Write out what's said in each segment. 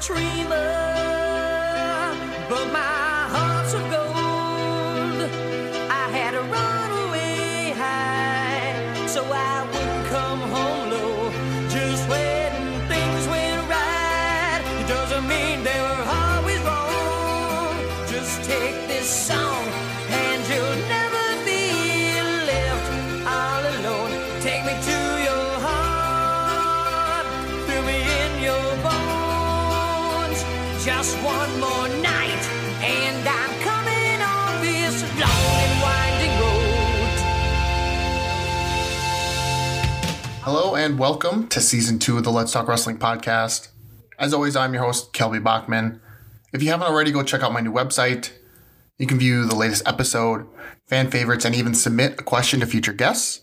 dreamer, and welcome to season two of the Let's Talk Wrestling podcast. As always, I'm your host, Kelby Bachman. If you haven't already, go check out my new website. You can view the latest episode, fan favorites, and even submit a question to future guests.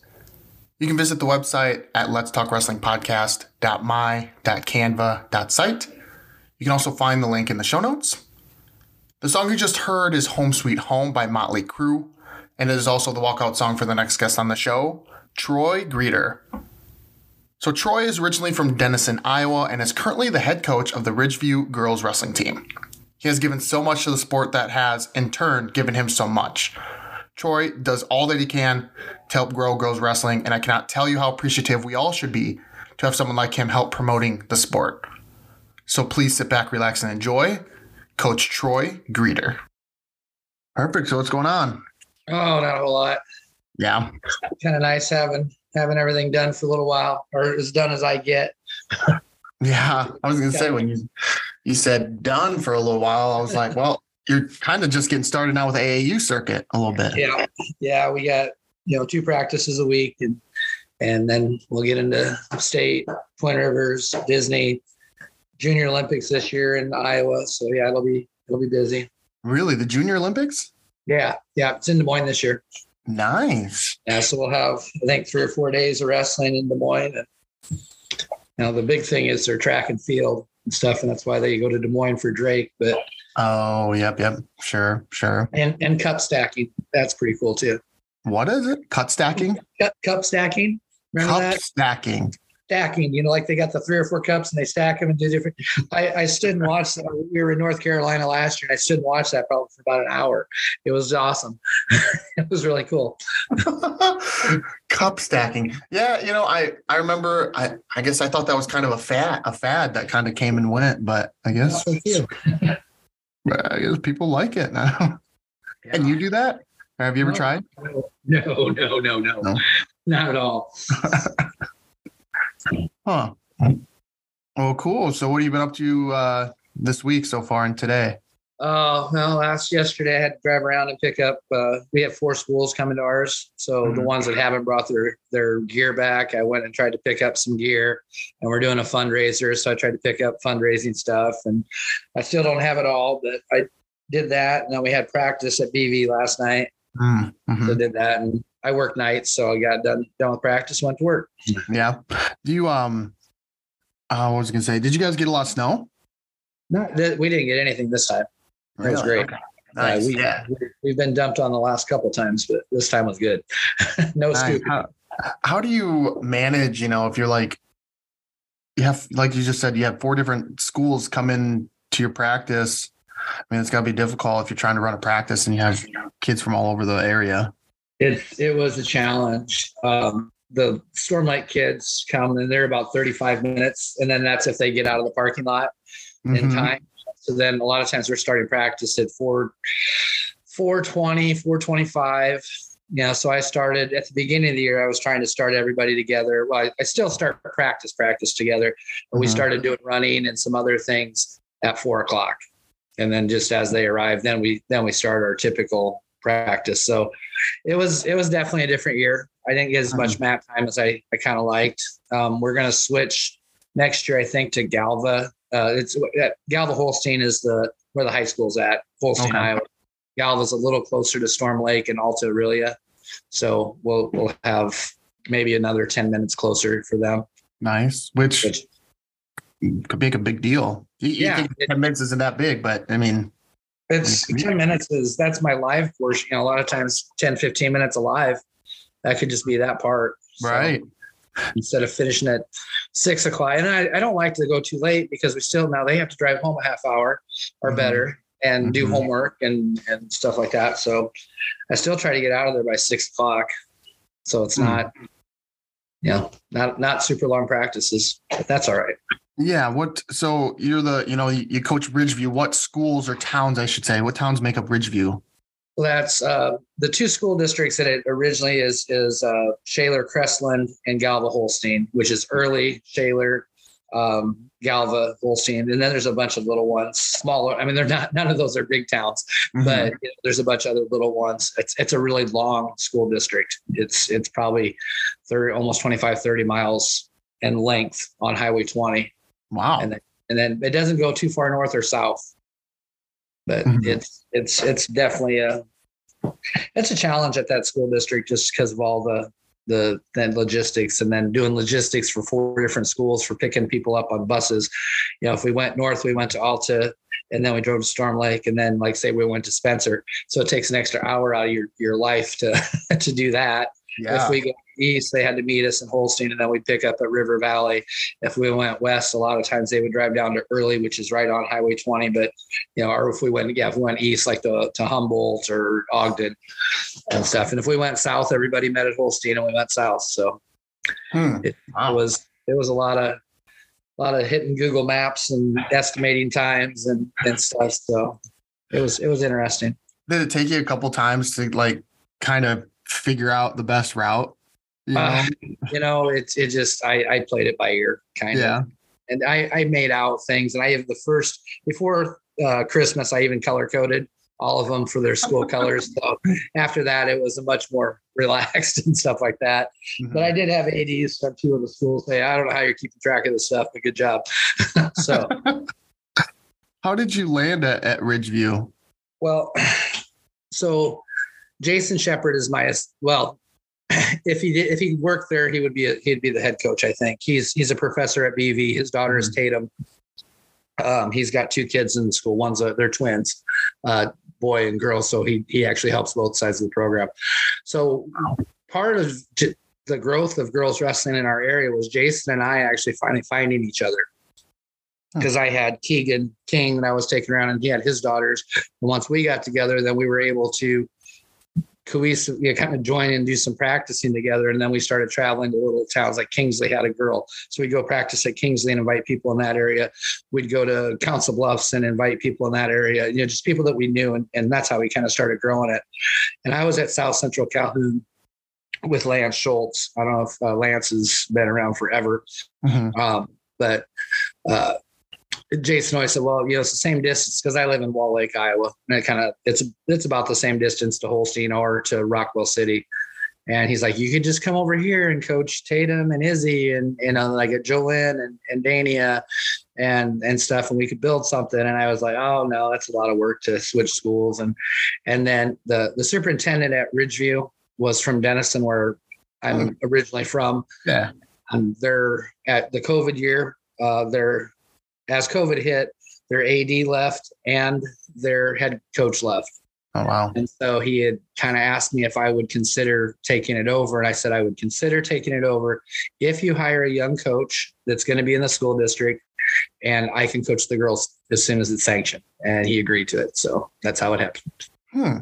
You can visit the website at Let's Talk Wrestling Podcast.my.canva.site. You can also find the link in the show notes. The song you just heard is Home Sweet Home by Motley Crue, and it is also the walkout song for the next guest on the show, Troy Greder. So Troy is originally from Denison, Iowa, and is currently the head coach of the Ridgeview girls wrestling team. He has given so much to the sport that has, in turn, given him so much. Troy does all that he can to help grow girls wrestling, and I cannot tell you how appreciative we all should be to have someone like him help promoting the sport. So please sit back, relax, and enjoy. Coach Troy Greder. Perfect. So what's going on? Oh, not a whole lot. Yeah. Kind of nice having having everything done for a little while, or as done as I get. Yeah. I was gonna say when you you said done for a little while, I was like, well, you're kind of just getting started now with AAU circuit a little bit. Yeah, yeah. We got you know two practices a week, and and then we'll get into state, Point Rivers, Disney, Junior Olympics this year in Iowa. So yeah, it'll be it'll be busy. Really? The Junior Olympics? Yeah, yeah. It's in Des Moines this year. Nice. Yeah, so we'll have I think three or four days of wrestling in Des Moines. And now the big thing is their track and field and stuff, and that's why they go to Des Moines for Drake. But Oh, yep, yep. Sure, sure. and and cup stacking, that's pretty cool too. What is it? Cut stacking? Cup, cup stacking, remember Cup that stacking. Stacking? You know, like they got the three or four cups and they stack them and do different. I, I stood and watched. Uh, we were in North Carolina last year, and I stood and watched that probably for about an hour. It was awesome. it was really cool. Cup stacking. Yeah, you know, I I remember I I guess I thought that was kind of a fad a fad that kind of came and went, but I guess. I guess people like it now. And you do that? Have you ever No. tried? No, no, no, no, No. not at all. Huh. Well, cool. So what have you been up to uh this week so far and today? Oh well, last yesterday I had to drive around and pick up. Uh, we have four schools coming to ours, so the Mhm. ones that haven't brought their their gear back, I went and tried to pick up some gear. And we're doing a fundraiser, so I tried to pick up fundraising stuff, and I still don't have it all, but I did that. And then we had practice at BV last night, Mm, mhm. so I did that, and I work nights, so I got done done with practice, went to work. Yeah. Do you um uh, what was I gonna say? Did you guys get a lot of snow? Not that we didn't get anything this time. That was great. Okay. Uh, we, yeah. We've been dumped on the last couple times, but this time was good. no Nice. scoop. How, how do you manage, you know, if you're like you have like you just said, you have four different schools come in to your practice. I mean, it's gotta be difficult if you're trying to run a practice and you have kids from all over the area. It it was a challenge. Um, the Storm Lake kids come and they're about 35 minutes, and then that's if they get out of the parking lot in Mhm. time. So then a lot of times we're starting practice at 4 420, 425. You know, so I started at the beginning of the year, I was trying to start everybody together. Well, I, I still start practice practice together, but we Mhm. started doing running and some other things at four o'clock. And then just as they arrive, then we then we start our typical practice. So it was it was definitely a different year. I didn't get as much map time as I, I kind of liked. Um, we're going to switch next year, I think, to Galva. Uh, it's uh, Galva Holstein is the where the high school's at, Holstein, Okay. Iowa. Galva's a little closer to Storm Lake and Alta Aurelia, so we'll we'll have maybe another ten minutes closer for them. Nice. Which Which could make a big deal. You, you Yeah. think 10 minutes isn't that big, but I mean, It's 10 minutes is that's my live portion. You know, a lot of times 10, 15 minutes alive. That could just be that part. So, right. instead of finishing at six o'clock. And I, I don't like to go too late because we still now they have to drive home a half hour or Mhm. better and do Mhm. homework and and stuff like that. So I still try to get out of there by six o'clock. So it's Hmm. not, you know, not not super long practices, but that's all right. Yeah. What? So you're the you know you, coach Ridgeview. What schools or towns I should say? What towns make up Ridgeview? Well, that's uh, the two school districts that it originally is is uh, Schaller, Crestland, and Galva Holstein, which is early Schaller, um, Galva Holstein, and then there's a bunch of little ones, smaller. I mean, they're not none of those are big towns, Mhm. but you know, there's a bunch of other little ones. It's it's a really long school district. It's it's probably 30, almost 25, 30 miles in length on Highway 20 wow. and and then it doesn't go too far north or south but Mhm. it's it's it's definitely a it's a challenge at that school district just because of all the the then logistics and then doing logistics for four different schools for picking people up on buses. You know if we went north we went to alta and then we drove to storm lake and then like say we went to spencer. So it takes an extra hour out of your your life to to do that. Yeah. if we go east, they had to meet us in Holstein and then we'd pick up at River Valley. If we went west, a lot of times they would drive down to Early, which is right on Highway 20. But, you know, or if we went, yeah, if we went east, like to, to Humboldt or Ogden and stuff. And if we went south, everybody met at Holstein and we went south. So Hmm. it, was, it was a lot of, a lot of hitting Google Maps and estimating times and, and stuff. So it was, it was interesting. Did it take you a couple times to like kind of figure out the best route? You know? Uh, you know, it's it just I, I played it by ear kind yeah. of. And I, I made out things and I have the first before uh, Christmas, I even color coded all of them for their school colors. So after that, it was a much more relaxed and stuff like that. But I did have ADs from two of the schools say, I don't know how you're keeping track of this stuff, but good job. so, How did you land at, at Ridgeview? well, so Jason Shepard is my well. If he did, if he worked there, he would be a, he'd be the head coach. I think he's he's a professor at BV. His daughter is Tatum. Um, he's got two kids in school. One's a they're twins, uh, boy and girl. So he he actually helps both sides of the program. So part of the growth of girls wrestling in our area was Jason and I actually finally finding each other. Because I had Keegan King that I was taking around, and he had his daughters. And once we got together, then we were able to cohesive, you know, kind of join and do some practicing together. And then we started traveling to little towns like Kingsley had a girl. So we'd go practice at Kingsley and invite people in that area. We'd go to Council Bluffs and invite people in that area, you know, just people that we knew. And, and that's how we kind of started growing it. And I was at South Central Calhoun with Lance Schultz. I don't know if uh, Lance has been around forever. Mhm. Um, but uh, Jason always said, "Well, you know, it's the same distance because I live in Wall Lake, Iowa, and it kind of it's it's about the same distance to Holstein or to Rockwell City." And he's like, "You could just come over here and coach Tatum and Izzy and you know, like at Jolynn and and Dania and and stuff, and we could build something." And I was like, "Oh no, that's a lot of work to switch schools." And and then the the superintendent at Ridgeview was from Denison, where I'm originally from Yeah. and they're at the COVID year. Uh, they're as COVID hit, their AD left and their head coach left, Oh wow. and so he had kind of asked me if I would consider taking it over, and I said I would consider taking it over if you hire a young coach that's going to be in the school district, and I can coach the girls as soon as it's sanctioned. And he agreed to it, so that's how it happened. Hmm.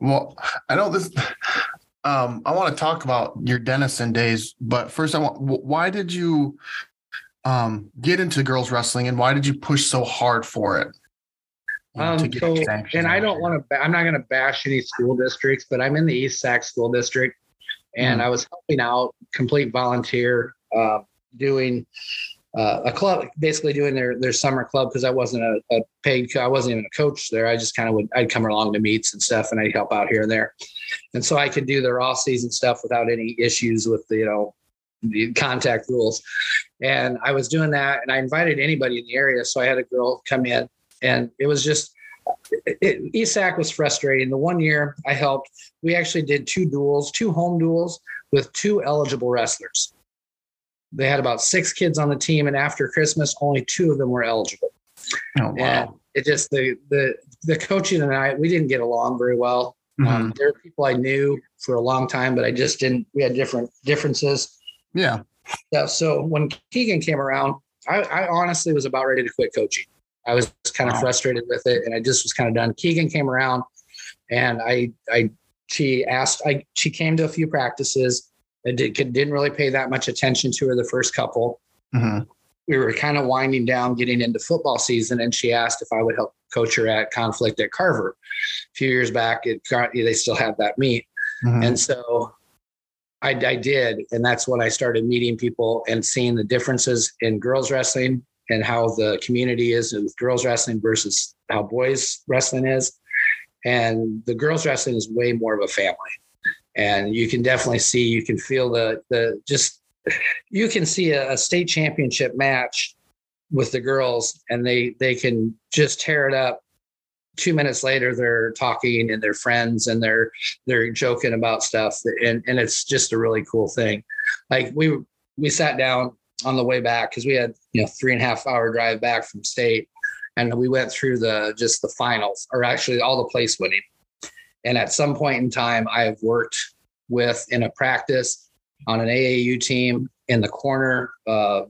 Well, I know this. Um, I want to talk about your Denison days, but first, I want. Why did you um get into girls wrestling, and why did you push so hard for it? Um, so, and I don't want to, I'm not going to bash any school districts, but I'm in the East Sac School District and Mhm. I was helping out, complete volunteer, uh, doing uh, a club, basically doing their, their summer club because I wasn't a, a paid, co- I wasn't even a coach there. I just kind of would, I'd come along to meets and stuff and I'd help out here and there. And so I could do their off season stuff without any issues with the, you know, the contact rules. And I was doing that and I invited anybody in the area. So I had a girl come in and it was just it, ESAC was frustrating. The one year I helped, we actually did two duels, two home duels with two eligible wrestlers. They had about six kids on the team, and after Christmas, only two of them were eligible. Oh, And wow. it just the the the coaching and I we didn't get along very well. Um, Mhm. there were people I knew for a long time, but I just didn't. We had different differences. Yeah. Yeah. So when Keegan came around, I, I honestly was about ready to quit coaching. I was kind of Wow. frustrated with it, and I just was kind of done. Keegan came around, and I, I, she asked, I, she came to a few practices. I did, didn't really pay that much attention to her the first couple. Mhm. We were kind of winding down, getting into football season, and she asked if I would help coach her at Conflict at Carver. A few years back, it they still had that meet, Mhm. and so I, I did. And that's when I started meeting people and seeing the differences in girls wrestling and how the community is with girls wrestling versus how boys wrestling is. And the girls wrestling is way more of a family. And you can definitely see, you can feel the, the just, you can see a, a state championship match with the girls and they, they can just tear it up. Two minutes later, they're talking and they're friends and they're they're joking about stuff. And and it's just a really cool thing. Like we we sat down on the way back because we had you know three and a half hour drive back from state. And we went through the just the finals or actually all the place winning. And at some point in time i have worked with in a practice on an aau team in the corner uh,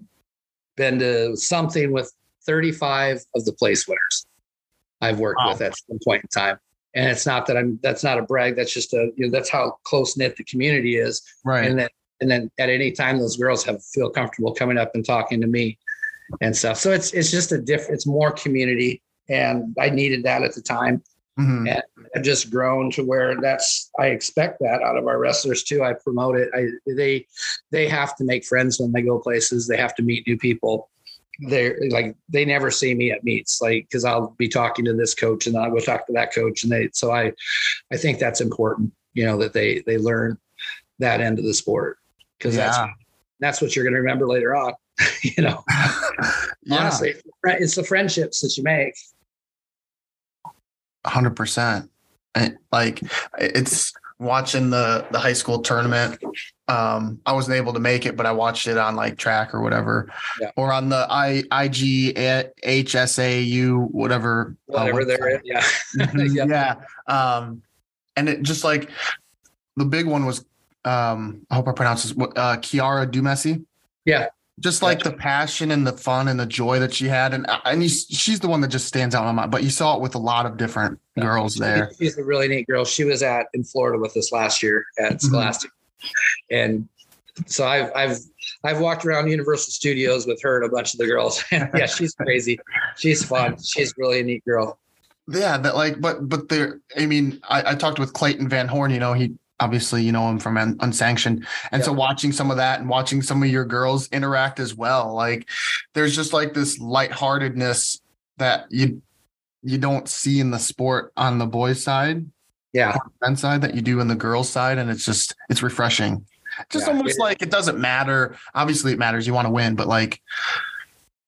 been to something with 35 of the place winners i've worked Wow. with at some point in time and it's not that I'm that's not a brag. That's just a you know that's how close knit the community is. right. And then and then at any time those girls have feel comfortable coming up and talking to me and stuff. So it's it's just a different. It's more community, and I needed that at the time. Mhm. And I've just grown to where that's I expect that out of our wrestlers too. I promote it. I they they have to make friends when they go places. They have to meet new people. They're like they never see me at meets, like because I'll be talking to this coach and then I'll go talk to that coach, and they so I I think that's important. You know that they they learn that end of the sport because that's that's what you're going to remember later on. you know, yeah. honestly, it's the friendships that you make. hundred percent. Like it's watching the the high school tournament. Um, I wasn't able to make it, but I watched it on like track or whatever, Yeah. or on the I IG HSAU whatever. uh, Whatever website. they're yeah. Mhm, Yeah. Um, and it just like the big one was, um, I hope I pronounce this, uh, Kiara Dumessi. Yeah. Just like the passion and the fun and the joy that she had. And, and you, she's the one that just stands out in my mind, but you saw it with a lot of different girls there. She's a really neat girl. She was at in Florida with us last year Mm-hmm. at Scholastic, and so I've I've I've walked around Universal Studios with her and a bunch of the girls. yeah, she's crazy. She's fun. She's really a neat girl. Yeah. That like, but, but there, I mean, I, I talked with Clayton Van Horn, you know, he, Obviously, you know him from Un- Unsanctioned, and so watching some of that and watching some of your girls interact as well, like there's just like this lightheartedness that you you don't see in the sport on the boys side, Yeah, men's side that you do in the girls side, and it's just it's refreshing. Just Yeah, almost it- like it doesn't matter. Obviously, it matters. You want to win, but like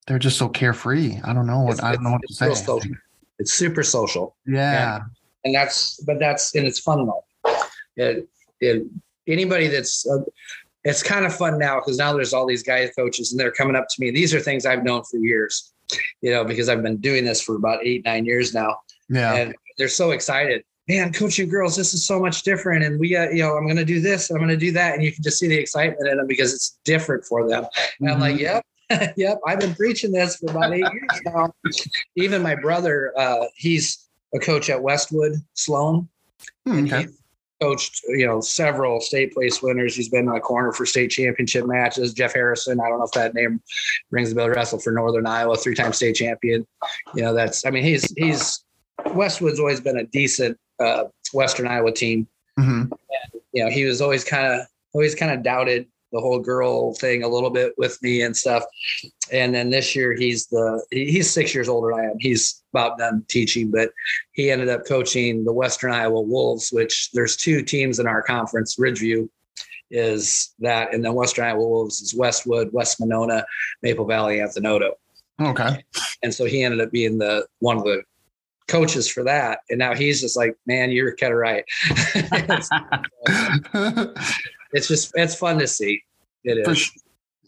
they're just so carefree. I don't know what I don't know what to say. social. it's super social. Yeah, and that's but that's and it's fun though anybody that's uh, it's kind of fun now because now there's all these guy coaches and they're coming up to me. These are things i've known for years you know because i've been doing this for about eight nine years now. Yeah, and they're so excited. Man coaching girls this is so much different. And we got you know i'm going to do this and i'm going to do that. And you can just see the excitement in them because it's different for them. And i'm like Mhm. yep yep i've been preaching this for about eight years now. Even my brother uh, he's a coach at westwood sloan. Hmm, and okay. He coached, you know, several state place winners. He's been in the corner for state championship matches. Jeff Harrison, I don't know if that name rings a bell. Wrestled for Northern Iowa, three-time state champion. You know, that's. I mean, he's he's Westwood's always been a decent uh, Western Iowa team. Mhm. You know, he was always kind of always kind of doubted the whole girl thing a little bit with me and stuff. And then this year he's the he's six years older than I am. He's about done teaching, but he ended up coaching the Western Iowa Wolves, which there's two teams in our conference. Ridgeview is that, and then Western Iowa Wolves is Westwood, West Monona, Maple Valley, Anthon-Oto. Okay. And so he ended up being the one of the coaches for that. And now he's just like, man, you're kind of right. It's, just it's fun to see. It is.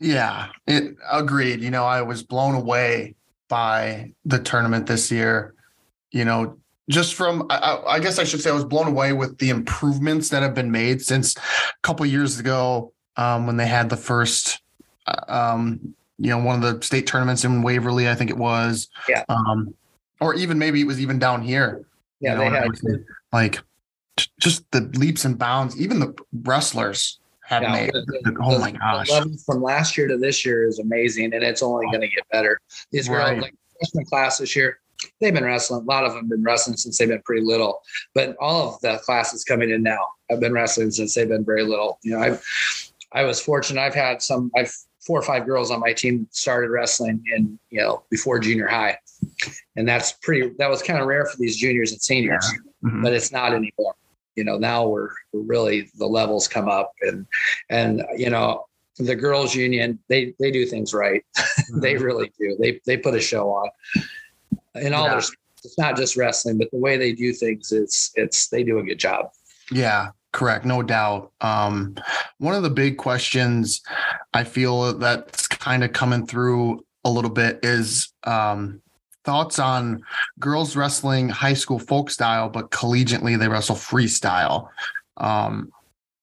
Yeah, it agreed. You know, I was blown away by the tournament this year. You know, just from I, I guess I should say I was blown away with the improvements that have been made since a couple years ago um, when they had the first uh, um, you know, one of the state tournaments in Waverly, I think it was. Yeah. Um, or even maybe it was even down here. Yeah, you know, they had. like just the leaps and bounds. Even the wrestlers have Yeah, made. the- oh the- my gosh! The level from last year to this year is amazing, and it's only going to get better. These girls, Right. like freshman class this year, they've been wrestling. A lot of them have been wrestling since they've been pretty little. But all of the classes coming in now have been wrestling since they've been very little. You know, I I was fortunate. I've had some. I've four or five girls on my team started wrestling in you know before junior high, and that's pretty. That was kind of rare for these juniors and seniors Mhm. but it's not anymore. You know, now we're, we're really the levels come up and and you know the girls union they they do things right. they really do. They they put a show on. In all Yeah. their it's not just wrestling, but the way they do things it's it's they do a good job. Yeah, correct. No doubt. Um, one of the big questions I feel that's kind of coming through a little bit is um, thoughts on girls wrestling high school folk style, but collegiately they wrestle freestyle. Um,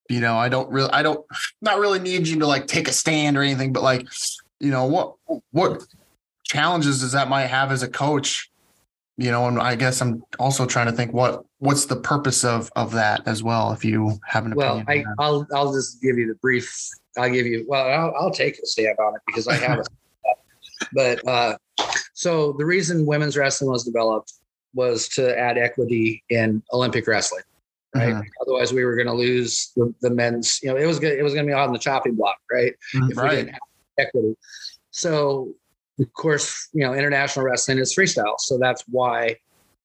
you know, I don't really, I don't, not really need you to like take a stand or anything, but like, you know, what, what challenges does that might have as a coach? You know, and I guess I'm also trying to think what what's the purpose of of that as well. If you have an Well, opinion, I, I'll I'll just give you the brief. I'll give you. Well, I'll, I'll take a stand on it because I have it. but uh, so the reason women's wrestling was developed was to add equity in Olympic wrestling, right? Mhm. Otherwise, we were going to lose the, the men's. You know, it was. It was going to be on the chopping block, right? that. If we right? didn't have equity. So, of course, you know, international wrestling is freestyle. So that's why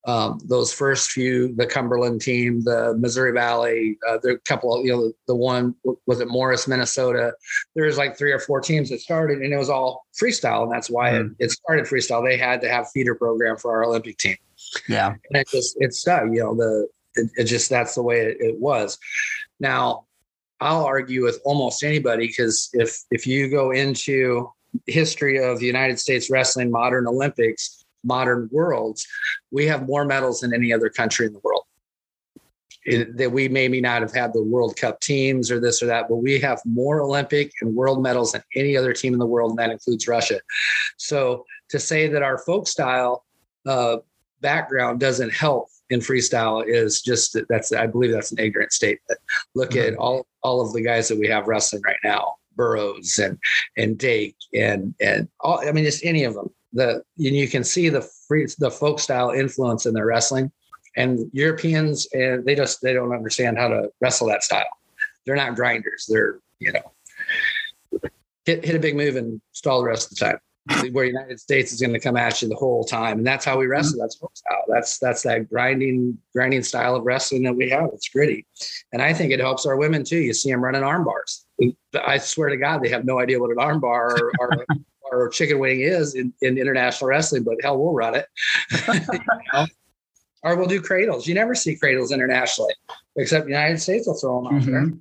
um, those first few, the Cumberland team, the Missouri Valley, uh, there a couple of, you know, the one was it Morris, Minnesota. There was like three or four teams that started and it was all freestyle. And that's why it, it started freestyle. They had to have feeder program for our Olympic team Yeah, and it just it's stuck you know the it, it just that's the way it, it was now i'll argue with almost anybody because if if you go into history of the united states wrestling modern olympics modern worlds we have more medals than any other country in the world it, that we maybe not have had the world cup teams or this or that but we have more olympic and world medals than any other team in the world and that includes russia so to say that our folk style uh, background doesn't help in freestyle is just that's I believe that's an ignorant statement. Look at all all of the guys that we have wrestling right now, Burroughs and and Dake and and all I mean just any of them. The and you can see the free the folk style influence in their wrestling. And Europeans and they just they don't understand how to wrestle that style. They're not grinders. They're, you know, hit hit a big move and stall the rest of the time where the United States is going to come at you the whole time, and that's how we wrestle. That's folk style. That's that's that grinding grinding style of wrestling that we have. It's gritty, and I think it helps our women too. You see them running arm bars. I swear to God, they have no idea what an arm bar or, or, or chicken wing is in, in international wrestling, but hell, we'll run it. You know? Or we'll do cradles. You never see cradles internationally, except the United States will throw them out there. Mhm.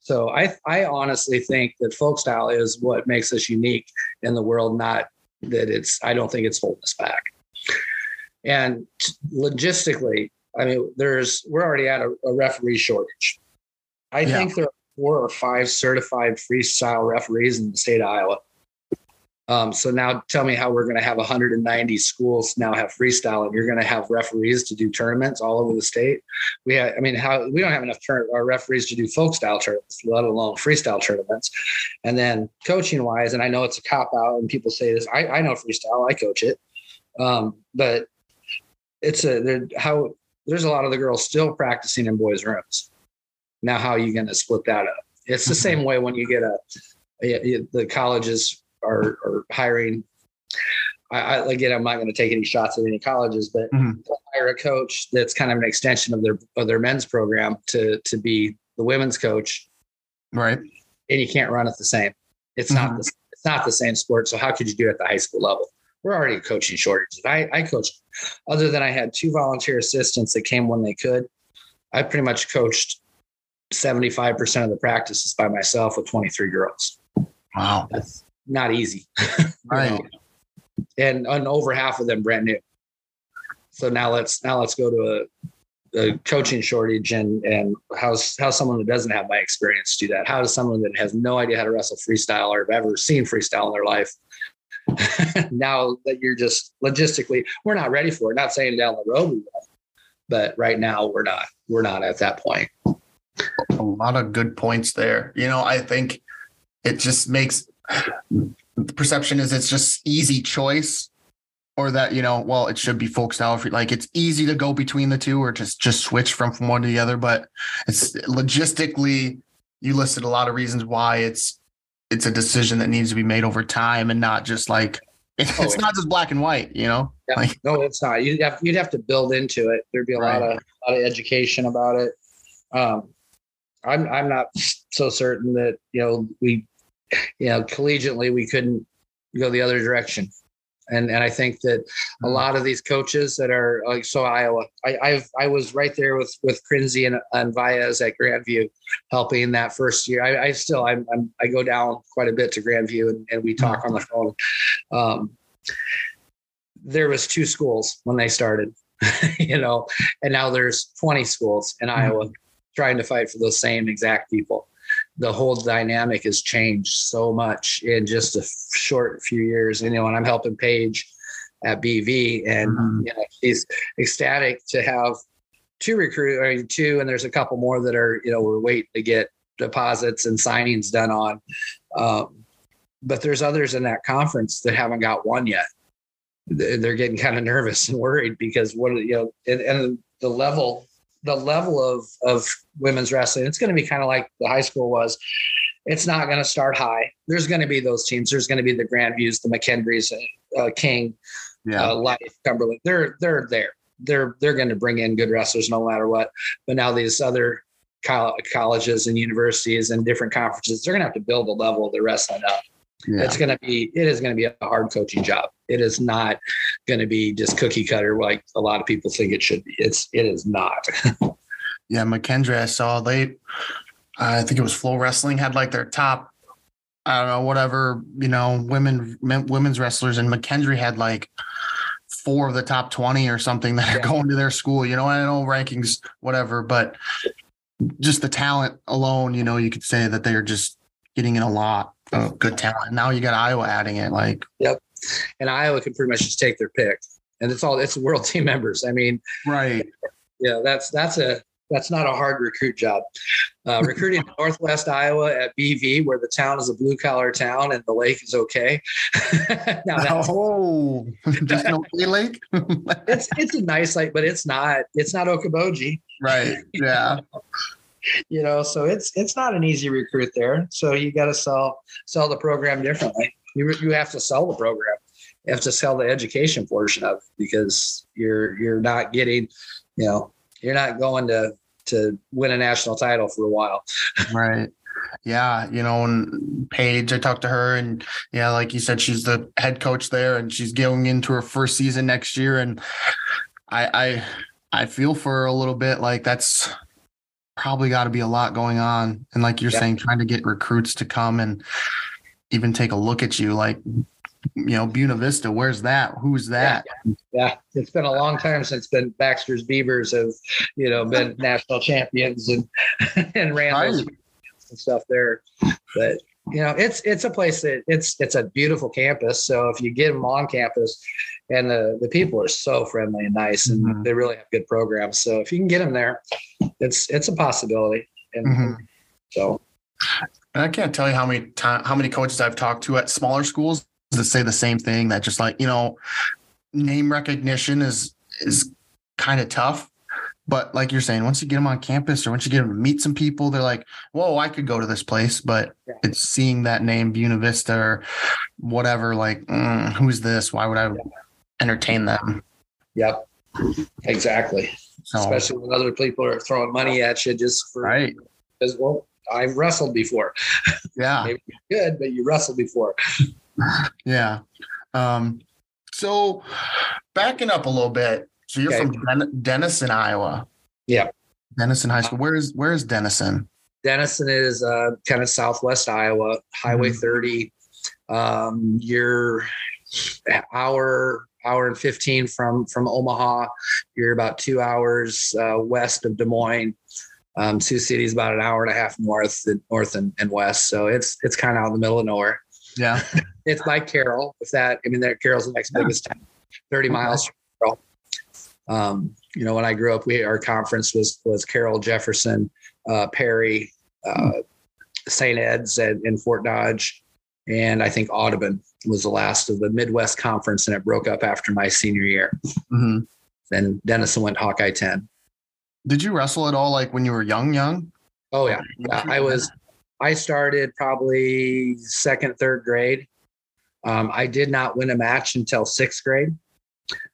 So I I honestly think that folk style is what makes us unique in the world, not that it's I don't think it's holding us back. And logistically, I mean, there's we're already at a, a referee shortage. I Yeah. think there are four or five certified freestyle referees in the state of Iowa. Um, so now tell me how we're going to have 190 schools now have freestyle, and you're going to have referees to do tournaments all over the state. We have, I mean, how we don't have enough turn, our referees to do folk style tournaments, let alone freestyle tournaments. And then coaching wise, and I know it's a cop out, and people say this. I, I know freestyle, I coach it, um, but it's a how there's a lot of the girls still practicing in boys' rooms. Now, how are you going to split that up? It's the Mhm. same way when you get a, a- the colleges are, are hiring. I, I again, I'm not going to take any shots at any colleges, but Mhm. hire a coach that's kind of an extension of their of their men's program to to be the women's coach, Right. and you can't run it the same. It's not Mhm. the it's not the same sport. So how could you do it at the high school level? We're already coaching shortages. I I coached, other than I had two volunteer assistants that came when they could. I pretty much coached 75% of the practices by myself with 23 girls. Wow. That's not easy. Right. And, and over half of them brand new. So now let's now let's go to a the coaching shortage and and how's how someone that doesn't have my experience do that? How does someone that has no idea how to wrestle freestyle or have ever seen freestyle in their life now that you're just logistically we're not ready for it. Not saying down the road we will, but right now we're not. We're not at that point. A lot of good points there. You know, I think it just makes the perception is it's just easy choice or that you know well it should be folk style like it's easy to go between the two or just just switch from from one to the other but it's logistically you listed a lot of reasons why it's it's a decision that needs to be made over time and not just like it's, Oh, it's not just black and white you know Yeah. like No, it's not. You'd have you'd have to build into it. There'd be a lot Right. of lot of education about it. Um, I'm I'm not so certain that you know we, you know, collegiately we couldn't go the other direction, and and I think that a Mhm. lot of these coaches that are like so Iowa, I I've I was right there with with Crinzy and, and Vias at Grandview, helping that first year. I, I still I'm, I'm I go down quite a bit to Grandview and, and we talk on the phone. Um, there was two schools when they started, you know, and now there's 20 schools in Iowa trying to fight for those same exact people. The whole dynamic has changed so much in just a short few years. And, you know, and I'm helping Paige at BV, and Mhm. you know, she's ecstatic to have two recruit or two, and there's a couple more that are, you know, we're waiting to get deposits and signings done on. Um, but there's others in that conference that haven't got one yet they're getting kind of nervous and worried because what you know and, and the level the level of of women's wrestling it's going to be kind of like the high school was it's not going to start high. There's going to be those teams. There's going to be the grandviews the McKendrees uh, king yeah. uh, life cumberland they're they're there. They're they're going to bring in good wrestlers no matter what. But now these other col- colleges and universities and different conferences they're going to have to build a level of the wrestling up. Yeah. It's going to be it is going to be a hard coaching job it is not going to be just cookie cutter like a lot of people think it should be it's it is not Yeah, McKendree, I saw they, I think it was Flow Wrestling had like their top, I don't know, whatever, you know, women, men, women's wrestlers, and McKendree had like four of the top 20 or something that are Yeah. going to their school. You know, I know rankings, whatever, but just the talent alone, you know, you could say that they're just getting in a lot of good talent. Now you got Iowa adding it. Like, and iowa can pretty much just take their pick and it's all it's world team members i mean right. yeah that's that's a that's not a hard recruit job uh, recruiting in northwest iowa at bv where the town is a blue collar town and the lake is okay now that's Oh, just no Clay Lake. it's it's a nice lake but it's not it's not okoboji right. Yeah. you know so it's it's not an easy recruit there so you got to sell sell the program differently you, you have to sell the program you have to sell the education portion of it because you're you're not getting you know you're not going to to win a national title for a while Right. Yeah, you know, and Paige, I talked to her, and yeah, like you said, she's the head coach there, and she's going into her first season next year, and I, I, I feel for her a little bit. Like that's probably got to be a lot going on, and like you're Yeah. saying, trying to get recruits to come and even take a look at you, like you know, Buena Vista, where's that? Who's that? yeah it's been a long time since been baxter's beavers have you know been national champions and and ran those Right. and stuff there. But you know, it's it's a place that it's it's a beautiful campus. So if you get them on campus, and the the people are so friendly and nice, and Mhm. they really have good programs. So if you can get them there, it's it's a possibility. And Mhm. so And I can't tell you how many time, how many coaches I've talked to at smaller schools that say the same thing. That just like you know, name recognition is is kind of tough. But like you're saying, once you get them on campus or once you get them to meet some people, they're like, "Whoa, I could go to this place." But Yeah. it's seeing that name, Buena Vista or whatever. Like, mm, who's this? Why would I entertain them? yep, exactly. So Especially when other people are throwing money at you just for right, as well. I've wrestled before. yeah. Maybe but you wrestled before. Yeah. Um, so backing up a little bit. So you're Okay. from Den- Denison, Iowa. Yeah. Denison High School. Where is where is Denison? Denison is uh, kind of southwest Iowa, Highway Mhm. 30. Um, you're hour hour and 15 from from Omaha. You're about two hours uh, west of Des Moines. Um, Sioux City is about an hour and a half north, north and, and west. So it's it's kind of out in the middle of nowhere. Yeah. it's by Carroll. If that, I mean, there Carroll's the next Yeah. biggest town, 30 Okay. miles from Carroll. Um, you know, when I grew up, we our conference was was Carroll, Jefferson, uh, Perry, uh, St. Ed's, and in Fort Dodge, and I think Audubon was the last of the Midwest Conference, and it broke up after my senior year. hmm Then Denison went Hawkeye 10. Did you wrestle at all like when you were young, young? Oh yeah, yeah. I was. I started probably second, third grade. Um, I did not win a match until sixth grade.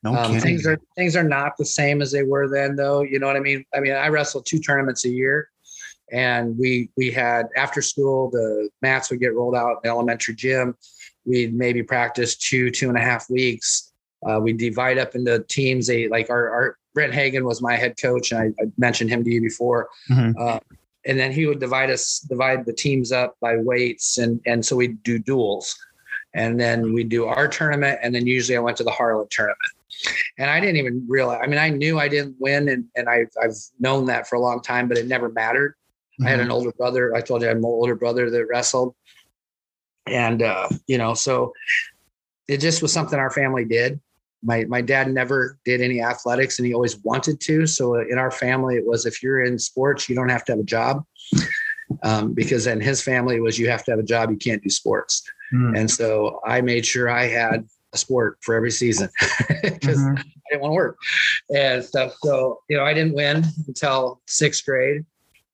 No Um, things are things are not the same as they were then, though. You know what I mean? I mean, I wrestled two tournaments a year, and we we had after school the mats would get rolled out in the elementary gym. We'd maybe practice two two and a half weeks. Uh, we divide up into teams. They like our our Brent Hagen was my head coach, and I, I mentioned him to you before. Mhm. Uh, and then he would divide us divide the teams up by weights, and and so we would do duels. And then we'd do our tournament and then usually i went to the harlan tournament. And i didn't even realize i mean i knew i didn't win and, and I, i've known that for a long time but it never mattered. I had an older brother i told you i had an older brother that wrestled. And uh, you know so it just was something our family did my my dad never did any athletics and he always wanted to so in our family it was if you're in sports you don't have to have a job um, because in his family it was you have to have a job you can't do sports Mhm. and so I made sure I had a sport for every season because Mhm. I didn't want to work and stuff. So, you know, I didn't win until sixth grade.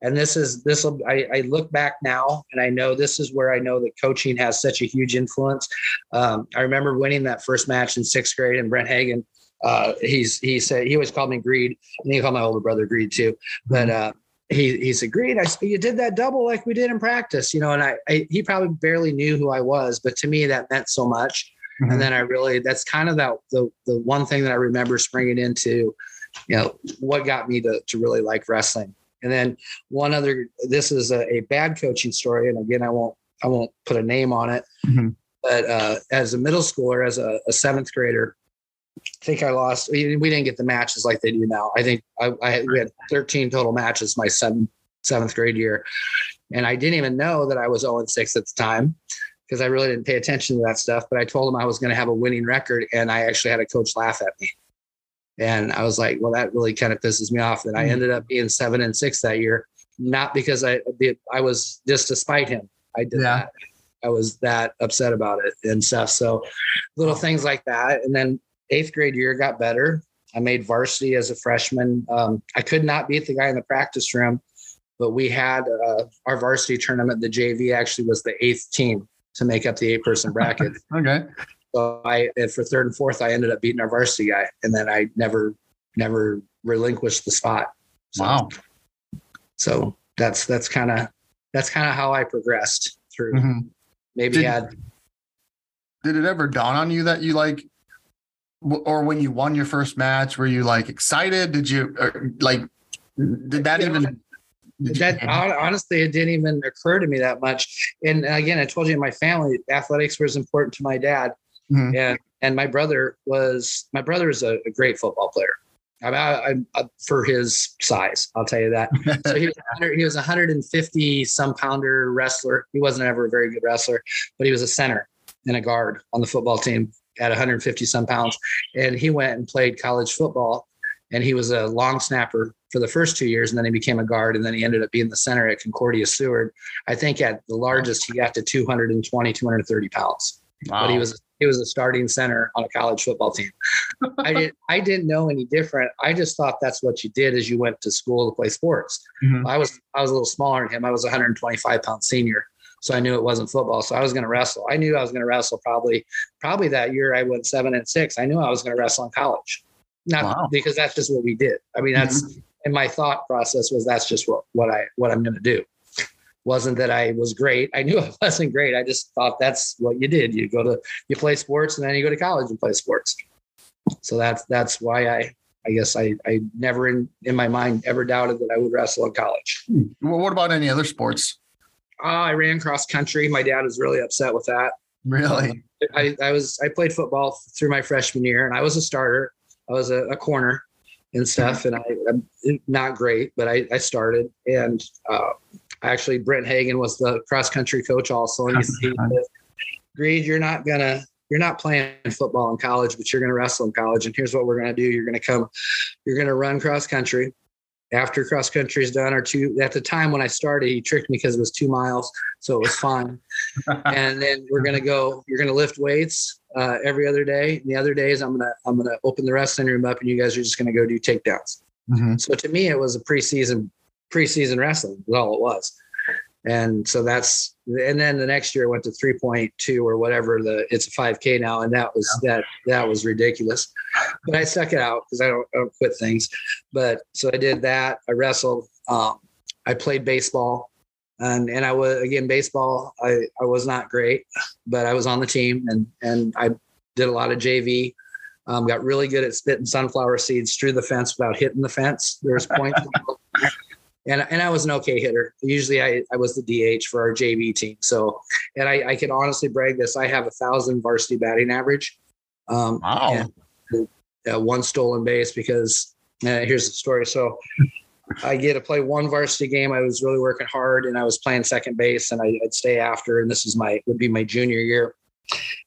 And this is this will I, I look back now and I know this is where I know that coaching has such a huge influence. Um, I remember winning that first match in sixth grade and Brent Hagen. Uh, he's he said he always called me Greed, and he called my older brother Greed too. But uh, he he said, "Greed, I you did that double like we did in practice, you know." And I, I he probably barely knew who I was, but to me that meant so much. Mhm. And then I really that's kind of that the the one thing that I remember springing into, you know, what got me to to really like wrestling. And then one other, this is a, a bad coaching story, and again, I won't I won't put a name on it, Mhm. but uh, as a middle schooler, as a, a seventh grader, I think I lost. We we didn't get the matches like they do now. I think I, I we had 13 total matches my seventh seventh grade year, and I didn't even know that I was 0 6 at the time because I really didn't pay attention to that stuff. But I told him I was going to have a winning record, and I actually had a coach laugh at me. And I was like, well, that really kind of pisses me off. And I Mhm. ended up being seven and six that year, not because I I was just to spite him. I did Yeah. that. I was that upset about it and stuff. So little things like that. And then eighth grade year got better. I made varsity as a freshman. Um, I could not beat the guy in the practice room, but we had uh, our varsity tournament. The JV actually was the eighth team to make up the eight person bracket. Okay. So I, for third and fourth, I ended up beating our varsity guy, and then I never, never relinquished the spot. So, Wow. So that's that's kind of that's kind of how I progressed through. Mhm. Maybe Did- had Did it ever dawn on you that you like, or when you won your first match, were you like excited? Did you or, like? Did that even? did that hon- honestly it didn't even occur to me that much and again i told you in my family athletics was important to my dad Mhm. and and my brother was my brother is a, a great football player. I, I, I, for his size i'll tell you that. So he was, 100 he was a 150 some pounder wrestler. He wasn't ever a very good wrestler but he was a center and a guard on the football team at 150 some pounds. And he went and played college football and he was a long snapper for the first two years and then he became a guard and then he ended up being the center at concordia seward i think at the largest he got to 220 230 pounds. Wow. but he was he was a starting center on a college football team. I didn't i didn't know any different. I just thought that's what you did as you went to school to play sports. Mhm. i was i was a little smaller than him. I was 125 pound senior so i knew it wasn't football. So i was going to wrestle. I knew i was going to wrestle probably probably that year i went seven and six. I knew i was going to wrestle in college. Not Wow. because that's just what we did. I mean that's and my thought process was that's just what what i what i'm going to do wasn't that i was great i knew i wasn't great i just thought that's what you did you go to you play sports and then you go to college and play sports so that's that's why i i guess i i never in in my mind ever doubted that i would wrestle in college Well, what about any other sports? uh, i ran cross country my dad was really upset with that Really? I, I was I played football through my freshman year, and I was a starter. I was a, a corner and stuff, and I, I'm not great, but I, I started. And uh, actually, Brent Hagan was the cross country coach also, and he, he said, "Greed, you're not gonna." You're not playing football in college, but you're going to wrestle in college. And here's what we're going to do. You're going to come, you're going to run cross country after cross country is done or two at the time when i started he tricked me because it was two miles so it was fine and then we're going to go you're going to lift weights uh, every other day and the other days i'm going to i'm going to open the wrestling room up and you guys are just going to go do takedowns Mhm. so to me it was a preseason preseason wrestling. Was all it was. And so that's and then the next year I went to 3.2 or whatever the it's a 5k now and that was that that was ridiculous. But I stuck it out because I don't, I don't quit things. But so I did that I wrestled um, I played baseball and and I was again baseball I I was not great but I was on the team and and I did a lot of JV um, got really good at spitting sunflower seeds through the fence without hitting the fence. There was points and and I was an okay hitter. Usually, I, I was the DH for our JV team. So, and I, I can honestly brag this: I have a thousand varsity batting average. Um, Wow. and, uh, one stolen base because uh, here's the story. So, I get to play one varsity game. I was really working hard, and I was playing second base, and I, I'd stay after. And this is my would be my junior year.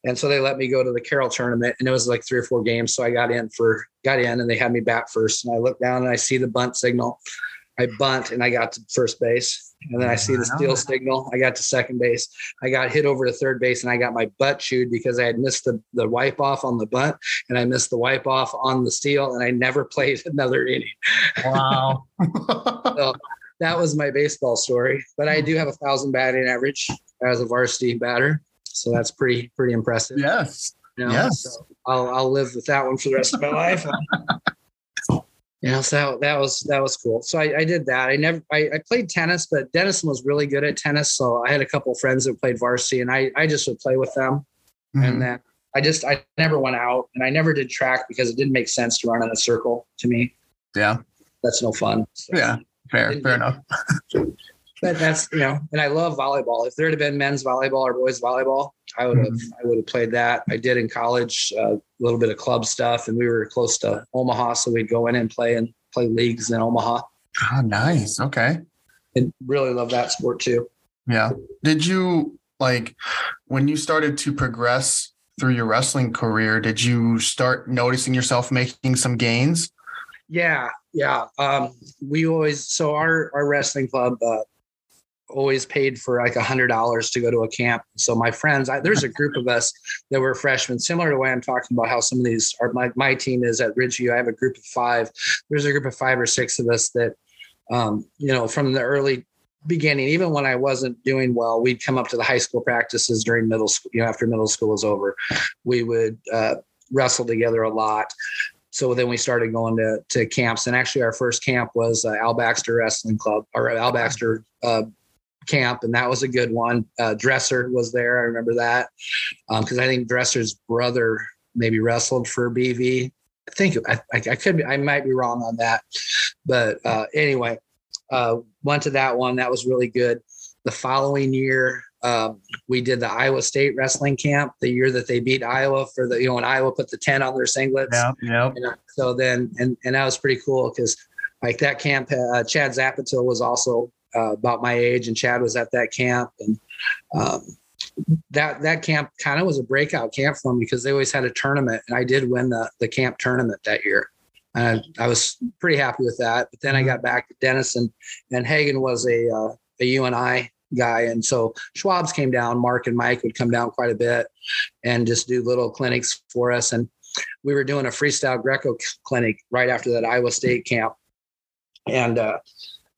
And so they let me go to the Carroll tournament, and it was like three or four games. So I got in for got in, and they had me bat first. And I look down and I see the bunt signal. I bunt and I got to first base. And then I see the steal signal. I got to second base. I got hit over to third base and I got my butt chewed because I had missed the, the wipe off on the bunt and I missed the wipe off on the steal and I never played another inning. Wow. So that was my baseball story. But I do have a thousand batting average as a varsity batter. So that's pretty, pretty impressive. yes. You know, Yes. so I'll I'll live with that one for the rest of my life. You know, so that was that was cool. So I, I did that. I never I, I played tennis, but Denison was really good at tennis. So I had a couple of friends that played varsity, and I I just would play with them. Mhm. And then I just I never went out, and I never did track because it didn't make sense to run in a circle to me. Yeah. That's no fun. So- Yeah. Fair. Fair enough. but that's you know, and I love volleyball. If there had been men's volleyball or boys volleyball, I would have I would have played that. I did in college uh, a little bit of club stuff, and we were close to Omaha, so we'd go in and play and play leagues in Omaha. Oh, nice. Okay. And really love that sport too. Yeah. Did you like when you started to progress through your wrestling career? Did you start noticing yourself making some gains? Yeah, yeah. Um, we always so our our wrestling club uh, always paid for like a hundred dollars to go to a camp. So my friends, I, there's a group of us that were freshmen, similar to way I'm talking about how some of these are. My my team is at Ridge View. I have a group of five. There's a group of five or six of us that, um, you know, from the early beginning, even when I wasn't doing well, we'd come up to the high school practices during middle school. You know, after middle school was over, we would uh, wrestle together a lot so then we started going to to camps and actually our first camp was uh, al baxter wrestling club or al baxter uh, camp and that was a good one. Uh, dresser was there i remember that. Because i think dresser's brother maybe wrestled for bv i think i, I, I could be i might be wrong on that. But uh, anyway uh, went to that one. That was really good. The following year um, we did the Iowa State wrestling camp the year that they beat Iowa for the you know when Iowa put the ten on their singlets. Yeah. You know, so then and and that was pretty cool because like that camp, uh, Chad Zaputil was also uh, about my age, and Chad was at that camp, and um, that that camp kind of was a breakout camp for me because they always had a tournament, and I did win the the camp tournament that year. And I was pretty happy with that. But then I got back to Denison, and Hagen was a uh, a UNI guy. And so Schwab's came down, Mark and Mike would come down quite a bit and just do little clinics for us. And we were doing a freestyle Greco clinic right after that Iowa State camp. And uh,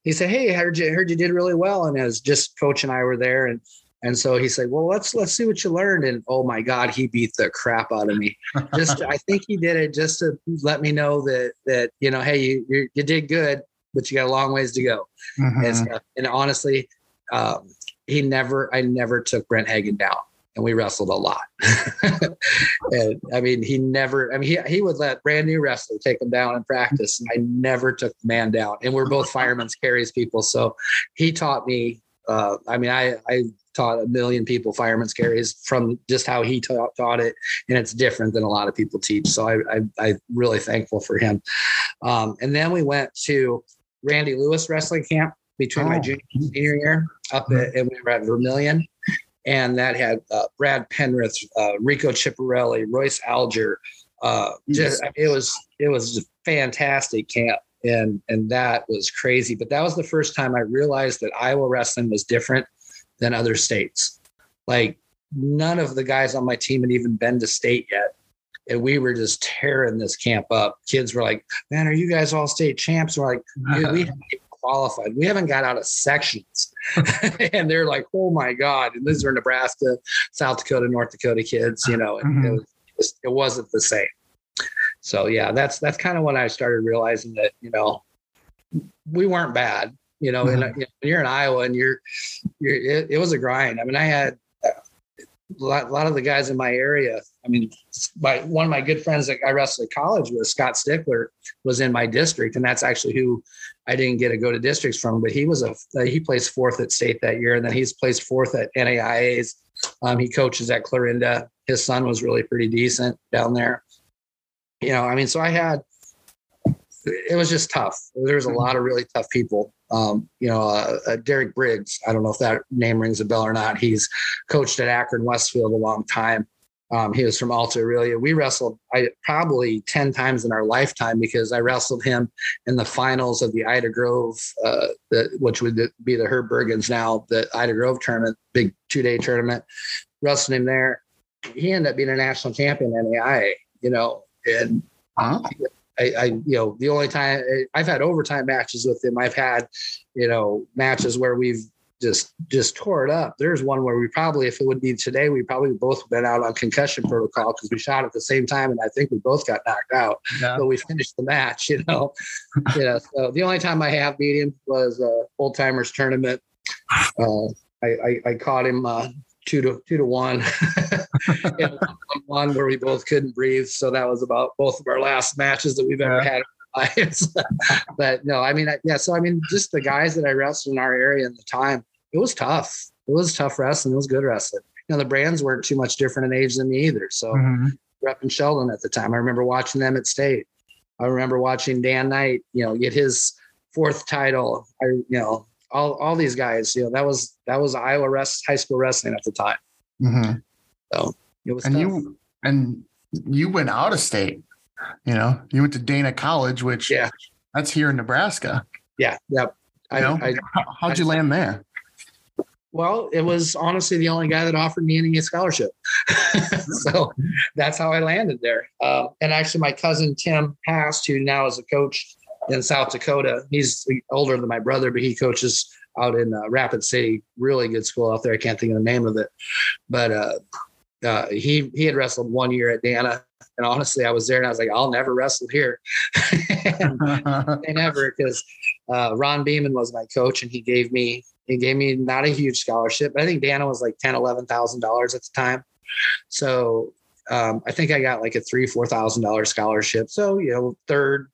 he said, Hey, I heard you, heard you did really well. And as just coach and I were there. And and so he said, Well, let's let's see what you learned. And oh my God, he beat the crap out of me. Just I think he did it just to let me know that that, you know, hey, you you, you did good, but you got a long ways to go Mhm. and stuff. And honestly, um, he never, I never took Brent Hagen down, and we wrestled a lot. and I mean, he never. I mean, he he would let brand new wrestler take him down in practice. And I never took the man down, and we're both firemen's carries people, so he taught me Uh, I mean, I I taught a million people fireman's carries from just how he taught, taught it, and it's different than a lot of people teach. So I I I'm really thankful for him. Um, and then we went to Randy Lewis wrestling camp between my Oh. junior and senior year up at, and we were at Vermillion. And that had uh, Brad Penrith, uh, Rico Chiapparelli, Royce Alger. Uh, just it was it was a fantastic camp, and and that was crazy. But that was the first time I realized that Iowa wrestling was different than other states. Like none of the guys on my team had even been to state yet, and we were just tearing this camp up. Kids were like, "Man, are you guys all state champs?" We're like, we haven't qualified. We haven't got out of sections. and they're like, oh my God. And these are Nebraska, South Dakota, North Dakota kids, you know, and it, was, it wasn't the same. So yeah, that's that's kind of when I started realizing that, you know, we weren't bad. You know, and Mhm. you know, when you're in Iowa and you're, you're it, it was a grind. I mean, I had a lot, a lot of the guys in my area. I mean, my one of my good friends that I wrestled at college with, Scott Stickler, was in my district, and that's actually who I didn't get to go to districts from. But he was a he placed fourth at state that year, and then he's placed fourth at NAIA's. Um, he coaches at Clarinda. His son was really pretty decent down there. You know, I mean, so I had it was just tough. There was a lot of really tough people. Um, you know, uh, uh, Derek Briggs. I don't know if that name rings a bell or not. He's coached at Akron Westfield a long time. Um, he was from Alta Aurelia. We wrestled I, probably 10 times in our lifetime because I wrestled him in the finals of the Ida Grove, uh, the, which would be the Herb Bergens now, the Ida Grove tournament, big two day tournament. Wrestled him there. He ended up being a national champion in NAIA, you know, and Huh? I, I, you know, the only time I've had overtime matches with him, I've had, you know, matches where we've just just tore it up. There's one where we probably, if it would be today, we probably both been out on concussion protocol because we shot at the same time, and I think we both got knocked out. Yeah. But we finished the match, you know. you know, so the only time I have beat him was a old timers tournament. Uh, I, I, I caught him uh, two to two to one, one where we both couldn't breathe. So that was about both of our last matches that we've ever Yeah. had. in but no, I mean, I- yeah. So I mean, just the guys that I wrestled in our area at the time, it was tough. It was tough wrestling. It was good wrestling. You know, the brands weren't too much different in age than me either. So Mhm. rep in Sheldon at the time. I remember watching them at state. I remember watching Dan Knight, you know, get his fourth title. I, you know, all, all these guys, you know, that was, that was Iowa rest, high school wrestling at the time. Mhm. It was And tough. you and you went out of state. You know, you went to Dana College, which Yeah. that's here in Nebraska. yeah. Yep. I, know? I, How, how'd you land there? Well, it was honestly the only guy that offered me any scholarship. so that's how I landed there. Uh, and actually, my cousin Tim passed, who now is a coach in South Dakota. He's older than my brother, but he coaches out in uh, Rapid City. Really good school out there. I can't think of the name of it, but uh, uh, he he had wrestled one year at Dana. And honestly, I was there and I was like, I'll never wrestle here. and they never because uh, Ron Beeman was my coach and he gave me he gave me not a huge scholarship, but I think Dana was like ten, eleven thousand dollars at the time. So um, I think I got like a three, four thousand dollar scholarship. So you know, third,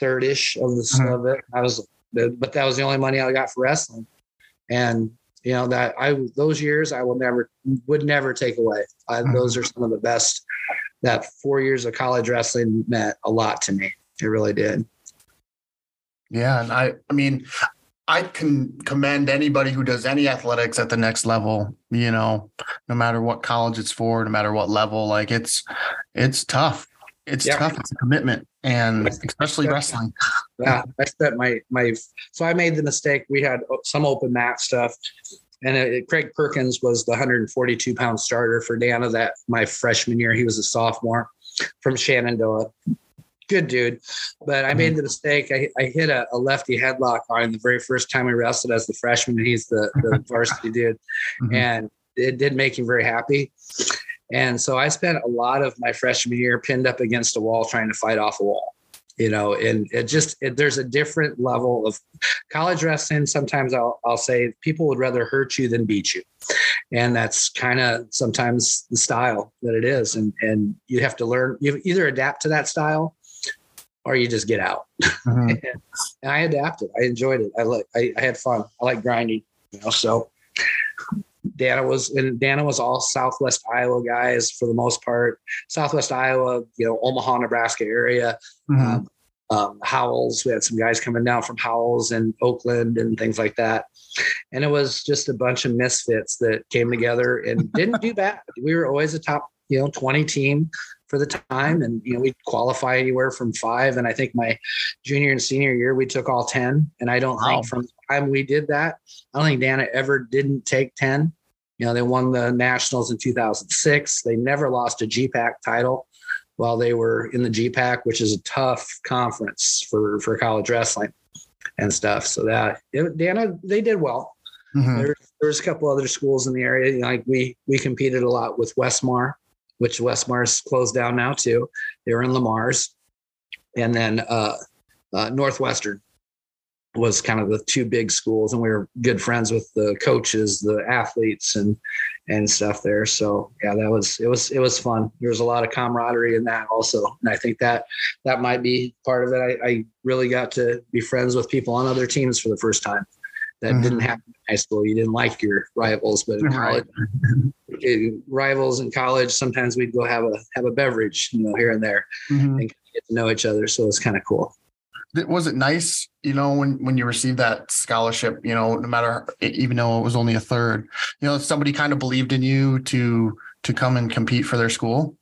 third ish of the Mhm. of it. I was, but that was the only money I got for wrestling, and you know that I those years I will never would never take away. I, Mhm. Those are some of the best. That four years of college wrestling meant a lot to me. It really did. Yeah, and I I mean, I can commend anybody who does any athletics at the next level, you know, no matter what college it's for, no matter what level, like it's it's tough. It's Yeah. tough. It's a commitment. And especially wrestling. Yeah, I spent my my. So I made the mistake. We had some open mat stuff, and it, Craig Perkins was the 142 pound starter for Dana that my freshman year. He was a sophomore from Shenandoah. Good dude, but I made the mistake. I, I hit a, a lefty headlock on him the very first time we wrestled as the freshman. He's the, the varsity dude, Mhm. and it did make him very happy. And so I spent a lot of my freshman year pinned up against a wall trying to fight off a wall you know and it just it, there's a different level of college wrestling sometimes I'll, I'll say people would rather hurt you than beat you and that's kind of sometimes the style that it is and and you have to learn you either adapt to that style or you just get out Mhm. and i adapted i enjoyed it i like I, I had fun i like grinding you know so Dana was and Dana was all Southwest Iowa guys for the most part. Southwest Iowa, you know, Omaha, Nebraska area. Mhm. Um, um, Howells, we had some guys coming down from Howells and Oakland and things like that. And it was just a bunch of misfits that came together and didn't do bad. We were always a top, you know, 20 team for the time. And, you know, we'd qualify anywhere from five. And I think my junior and senior year, we took all 10. And I don't Wow. think from the time we did that, I don't think Dana ever didn't take 10. You know, they won the nationals in 2006. They never lost a GPAC title while they were in the GPAC, which is a tough conference for, for college wrestling and stuff. So that it, Dana, they did well. Mhm. There, there's a couple other schools in the area. You know, like we we competed a lot with Westmar, which Westmar's closed down now too. They were in Le Mars, and then uh, uh, Northwestern was kind of the two big schools, and we were good friends with the coaches, the athletes, and and stuff there. So yeah, that was it was it was fun. There was a lot of camaraderie in that also, and I think that that might be part of it. I, I really got to be friends with people on other teams for the first time. That Mhm. didn't happen in high school. You didn't like your rivals, but in Right. college, it- rivals in college, sometimes we'd go have a have a beverage, you know, here and there, Mhm. and get to know each other. So it's kind of cool. Th- was it nice you know when when you received that scholarship you know no matter even though it was only a third you know somebody kind of believed in you to to come and compete for their school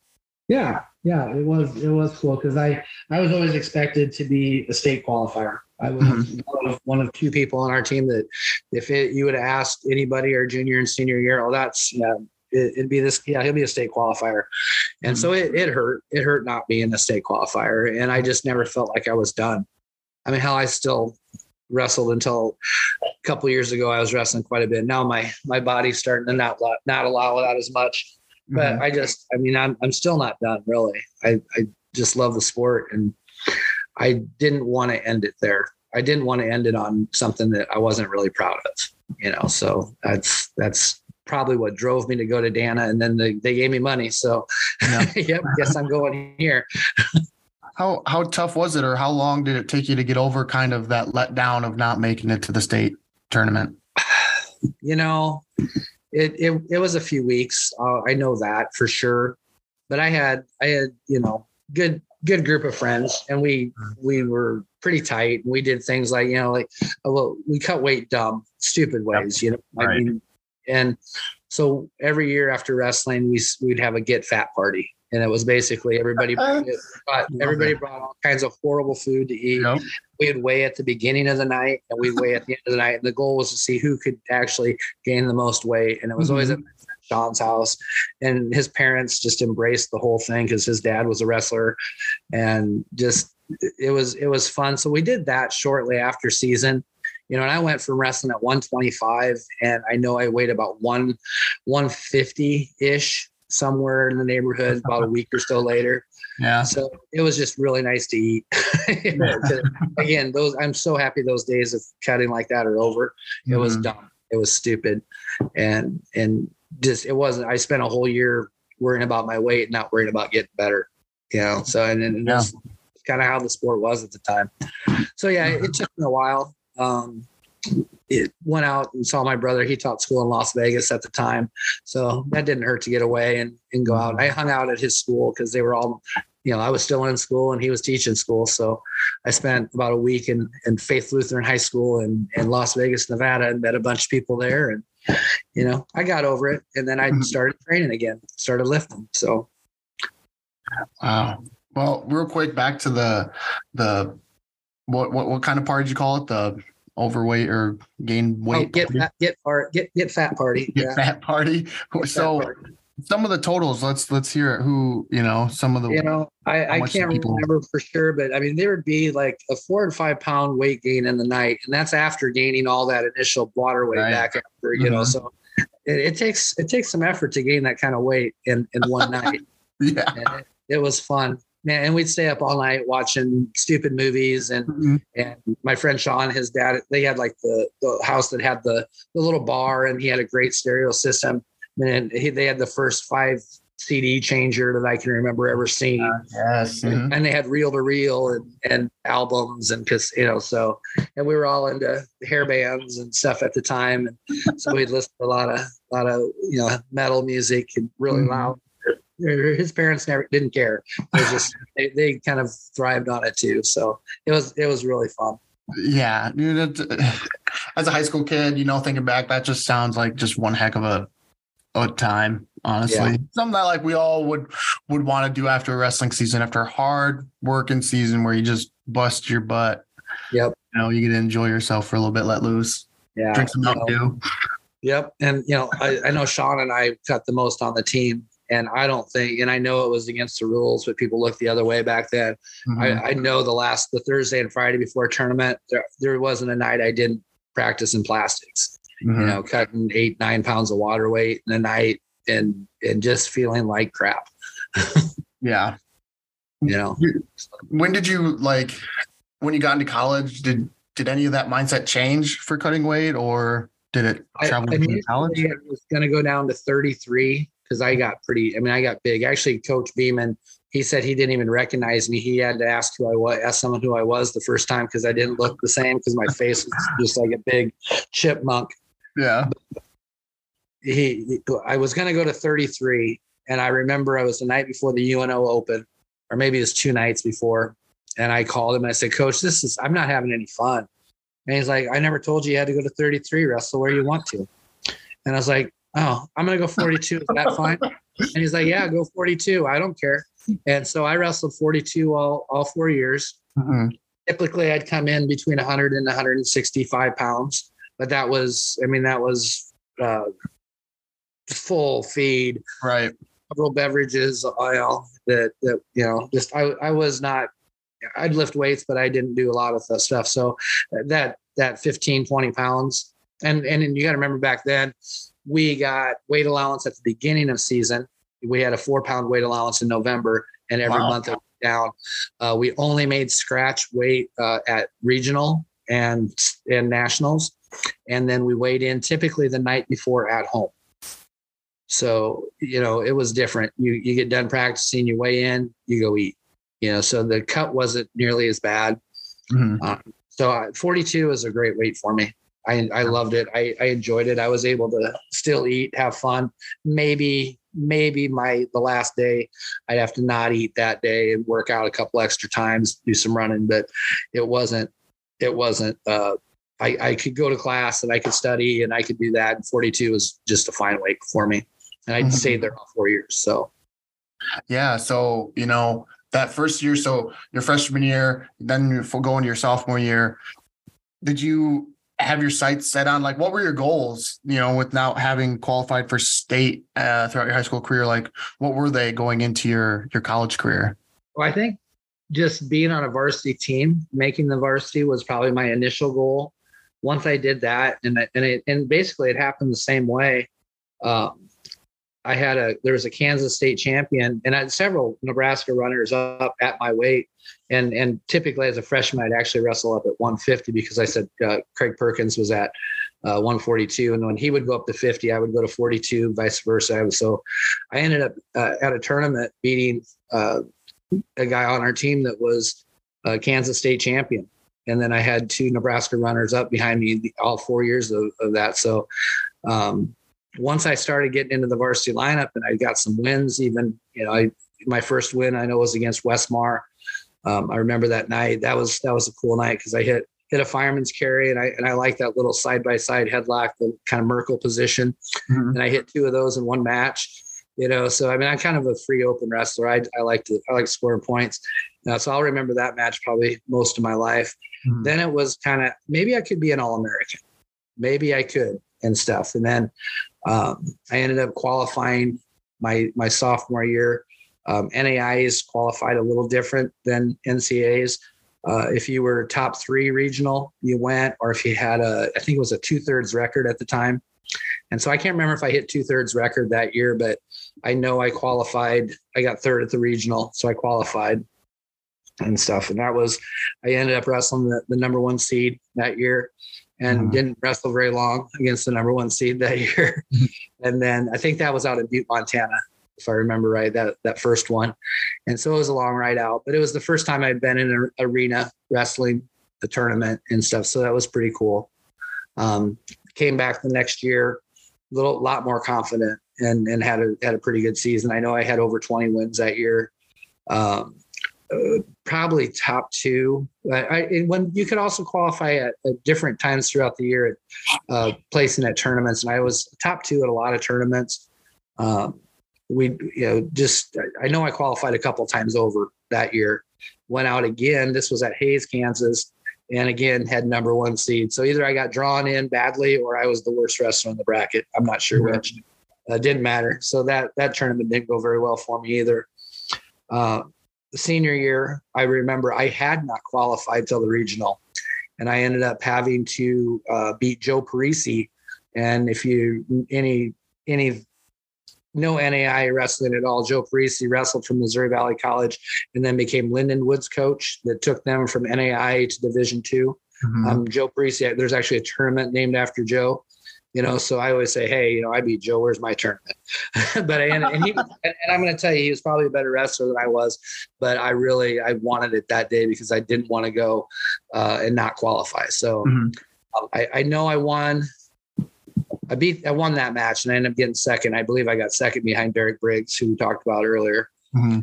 Yeah, yeah, it was it was cool because I I was always expected to be a state qualifier. I was one, of, one of two people on our team that if it, you would have asked anybody our junior and senior year, oh, that's yeah, it, it'd be this. Yeah, he'll be a state qualifier, and so it, it hurt. It hurt not being a state qualifier, and I just never felt like I was done. I mean, hell, I still wrestled until a couple years ago. I was wrestling quite a bit. Now my my body's starting to not not allow that as much but Mhm. I just, I mean, I'm, I'm still not done really. I, I just love the sport and I didn't want to end it there. I didn't want to end it on something that I wasn't really proud of, you know? So that's, that's probably what drove me to go to Dana and then they, they gave me money. So Yeah. yep, guess I'm going here. how how tough was it or how long did it take you to get over kind of that letdown of not making it to the state tournament you know, it it, it was a few weeks. Uh, I know that for sure. But I had I had you know good good group of friends, and we mm-hmm. we were pretty tight. We did things like you know like uh, well we cut weight dumb stupid ways. You know, I Right. mean, and so every year after wrestling, we we'd have a get fat party. And it was basically everybody uh-huh. brought, everybody brought all kinds of horrible food to eat Yep. we'd weigh at the beginning of the night and we'd weigh at the end of the night. And the goal was to see who could actually gain the most weight. And it was always mm-hmm. at Sean's house. And his parents just embraced the whole thing because his dad was a wrestler and just it was it was fun. So we did that shortly after season. You know, and I went from wrestling at 125 and I know I weighed about one 150 ish somewhere in the neighborhood about a week or so later. yeah So it was just really nice to eat. Again, those I'm so happy those days of cutting like that are over. It was Mhm. dumb. It was stupid. And and just it wasn't I spent a whole year worrying about my weight, not worrying about getting better. You know, so and, and that's kind of how the sport was at the time. So yeah, it took me a while. Um it went out and saw my brother. He taught school in Las Vegas at the time. So that didn't hurt to get away and, and go out. I hung out at his school because they were all, you know, I was still in school and he was teaching school. So I spent about a week in, in Faith Lutheran High School in, in Las Vegas, Nevada, and met a bunch of people there. And, you know, I got over it. And then I Mhm. started training again, started lifting. So wow well real quick back to the the what what, what kind of party you call it the overweight or gain oh, weight get party? fat, get get, get fat party. Get Yeah. fat party Fat so party. Some of the totals let's let's hear it who you know some of the you know, I, I can't people- remember for sure, but I mean, there would be like a four and five pound weight gain in the night, and that's after gaining all that initial water weight Right. back after, you know. Mhm. So it, it takes it takes some effort to gain that kind of weight in in one night, yeah it, it was fun, man. And we'd stay up all night watching stupid movies, and Mhm. and my friend Sean, his dad, they had like the the house that had the the little bar, and he had a great stereo system. And he, they had the first five CD changer that I can remember ever seeing. Yes. mhm. And they had reel to reel and, and albums and cause you know, so and we were all into hair bands and stuff at the time. And so we'd listen to a lot of a lot of you know metal music and really Mhm. loud. His parents never didn't care. It was just they, they kind of thrived on it too. So it was it was really fun. Yeah, dude. As a high school kid, you know, thinking back, that just sounds like just one heck of a a time. Honestly, Yeah. something that like we all would would want to do after a wrestling season, after a hard working season where you just bust your butt. Yep. You know, you get to enjoy yourself for a little bit, let loose, Yeah. drink some. Dew. Yep. And you know, I, I know Sean and I cut the most on the team. And I don't think, and I know it was against the rules, but people looked the other way back then. Mhm. I, I know the last, the Thursday and Friday before a tournament, there, there wasn't a night I didn't practice in plastics, Mhm. you know, cutting eight, nine pounds of water weight in a night and, and just feeling like crap, yeah. you know? When did you like when you got into college? Did did any of that mindset change for cutting weight, or did it travel I mean, college? I was going to go down to 33 because I got pretty, I mean, I got big. Actually, Coach Beeman, he said he didn't even recognize me. He had to ask who I was, ask someone who I was the first time because I didn't look the same because my face was just like a big chipmunk. Yeah. He, I was going to go to 33. And I remember I was the night before the UNO Open, or maybe it was two nights before. And I called him and I said, Coach, this is, I'm not having any fun. And he's like, I never told you you had to go to 33, wrestle where you want to. And I was like, oh, I'm going to go 42. Is that fine? And he's like, yeah, go 42. I don't care. And so I wrestled 42 all, all four years. Mhm. Typically, I'd come in between 100 and 165 pounds, but that was, I mean, that was uh, full feed, Right. several beverages, oil that, that, you know, just, I, I was not, I'd lift weights, but I didn't do a lot of that stuff. So that, that 15, 20 pounds. And, and you got to remember back then, we got weight allowance at the beginning of season. We had a four pound weight allowance in November, and every Wow. month it went down. Uh, we only made scratch weight uh, at regional and and nationals, and then we weighed in typically the night before at home. So you know it was different. You you get done practicing, you weigh in, you go eat. You know, so the cut wasn't nearly as bad. Mhm. Um, so uh, 42 is a great weight for me. I, I loved it. I, I enjoyed it. I was able to still eat, have fun. Maybe, maybe my the last day I'd have to not eat that day and work out a couple extra times, do some running, but it wasn't, it wasn't, uh, I, I could go to class and I could study and I could do that. And 42 was just a fine weight for me. And I Mhm. stayed there all four years. So Yeah. So, you know, that first year, so your freshman year, then you f- go into your sophomore year, did you have your sights set on like what were your goals, you know, with now having qualified for state uh, throughout your high school career? Like what were they going into your your college career? Well, I think just being on a varsity team, making the varsity was probably my initial goal. Once I did that, and it- and it, and basically it happened the same way. Um, I had a there was a Kansas State champion, and I had several Nebraska runners up at my weight. And and typically as a freshman, I'd actually wrestle up at 150 because I said uh, Craig Perkins was at uh, 142, and when he would go up to 50, I would go to 42, vice versa. I was, so I ended up uh, at a tournament beating. Uh, a guy on our team that was a Kansas State champion. And then I had two Nebraska runners up behind me all four years of, of that. So um, once I started getting into the varsity lineup and I got some wins, even, you know, I, my first win I know was against Westmar. Um, I remember that night. That was that was a cool night because I hit hit a fireman's carry and I and I like that little side by side headlock, the kind of Merkel position Mhm. and I hit two of those in one match. You know, so I mean, I'm kind of a free open wrestler. I, I like to I like scoring points. Now, so I'll remember that match probably most of my life. Mhm. Then it was kind of maybe I could be an All American, maybe I could and stuff. And then um, I ended up qualifying my my sophomore year. Um, NAIs qualified a little different than NCAs. Uh, if you were top three regional, you went, or if you had a, I think it was a two thirds record at the time. And so I can't remember if I hit two thirds record that year, but I know I qualified. I got third at the regional, so I qualified and stuff. And that was, I ended up wrestling the, the number one seed that year and Mhm. didn't wrestle very long against the number one seed that year. and then I think that was out in Butte, Montana. if I remember right, that that first one. And so it was a long ride out, but it was the first time I'd been in an arena wrestling, the tournament and stuff. So that was pretty cool. Um, came back the next year, a little lot more confident and and had a had a pretty good season. I know I had over 20 wins that year. Um, uh, probably top two. I, I, when you could also qualify at, at, different times throughout the year, uh, placing at tournaments, and I was top two at a lot of tournaments. Um, we, you know, just I know I qualified a couple times over that year. Went out again. This was at Hays, Kansas, and again had number one seed. So either I got drawn in badly or I was the worst wrestler in the bracket. I'm not sure mm-hmm. which. Uh, didn't matter. So that that tournament didn't go very well for me either. Uh, the senior year, I remember I had not qualified till the regional, and I ended up having to uh, beat Joe Parisi. And if you any any no NAI wrestling at all, Joe Parisi wrestled from Missouri Valley College and then became Lindenwood's coach that took them from NAI to Division Two. Mm-hmm. Um, Joe Parisi, there's actually a tournament named after Joe you know so i always say hey you know i beat joe where's my tournament but and, and, he, and i'm going to tell you he was probably a better wrestler than i was but i really i wanted it that day because i didn't want to go uh, and not qualify so mm-hmm. Um, I, I know i won I beat, I won that match and I ended up getting second. I believe I got second behind Derek Briggs, who we talked about earlier. Mm-hmm.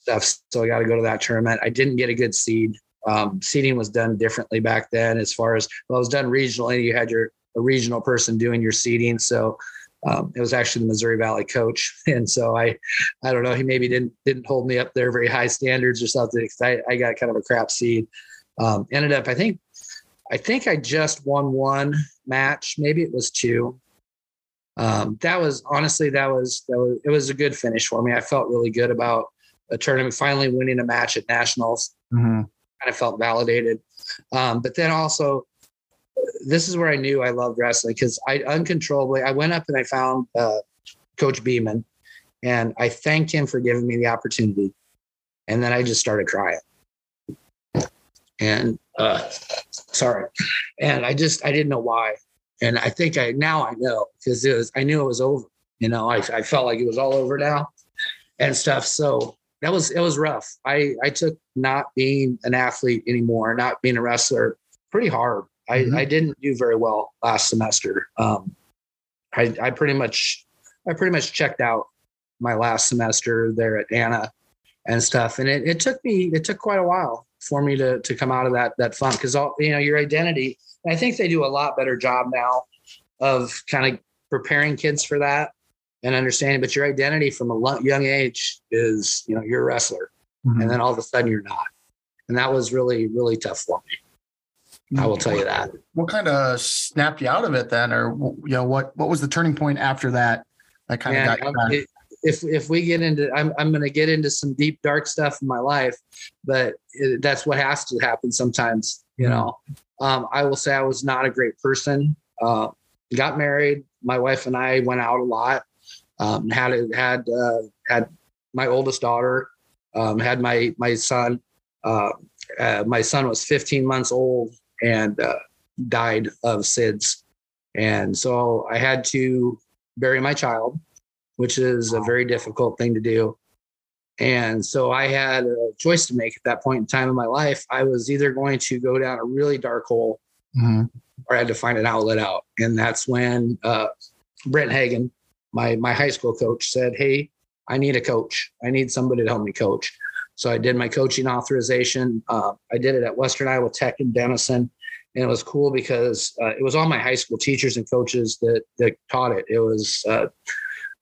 Stuff. So I got to go to that tournament. I didn't get a good seed. Um, seeding was done differently back then, as far as well, it was done regionally. You had your a regional person doing your seating. So um, it was actually the Missouri Valley coach, and so I, I don't know, he maybe didn't didn't hold me up there very high standards or something. I, I got kind of a crap seed. Um, ended up, I think, I think I just won one match, maybe it was two. Um, that was honestly that was that was it was a good finish for me. I felt really good about a tournament, finally winning a match at nationals. Mm-hmm. Kind of felt validated, um, but then also this is where I knew I loved wrestling because I uncontrollably I went up and I found uh, Coach Beeman, and I thanked him for giving me the opportunity, and then I just started crying. And uh, sorry, and I just I didn't know why, and I think I now I know because it was I knew it was over. You know, I I felt like it was all over now, and stuff. So that was it was rough. I I took not being an athlete anymore, not being a wrestler, pretty hard I, mm-hmm. I didn't do very well last semester. Um, I, I pretty much I pretty much checked out my last semester there at Dana and stuff. And it, it took me it took quite a while for me to to come out of that that funk because all you know your identity. I think they do a lot better job now of kind of preparing kids for that and understanding. But your identity from a young age is you know you're a wrestler, mm-hmm. and then all of a sudden you're not. And that was really really tough for me. I will tell you that. What kind of snapped you out of it then, or you know, what what was the turning point after that? That kind of got. It, if if we get into, I'm I'm going to get into some deep dark stuff in my life, but it, that's what has to happen sometimes. You know, um, I will say I was not a great person. Uh, got married. My wife and I went out a lot. Um, had had uh, had my oldest daughter. Um, had my my son. Uh, uh, my son was 15 months old and uh, died of SIDS. And so I had to bury my child, which is a very difficult thing to do. And so I had a choice to make at that point in time in my life. I was either going to go down a really dark hole mm-hmm. or I had to find an outlet out. And that's when uh, Brent Hagan, my, my high school coach, said, Hey, I need a coach. I need somebody to help me coach. So I did my coaching authorization. Uh, I did it at Western Iowa Tech in Denison. And it was cool because uh, it was all my high school teachers and coaches that, that taught it. It was uh,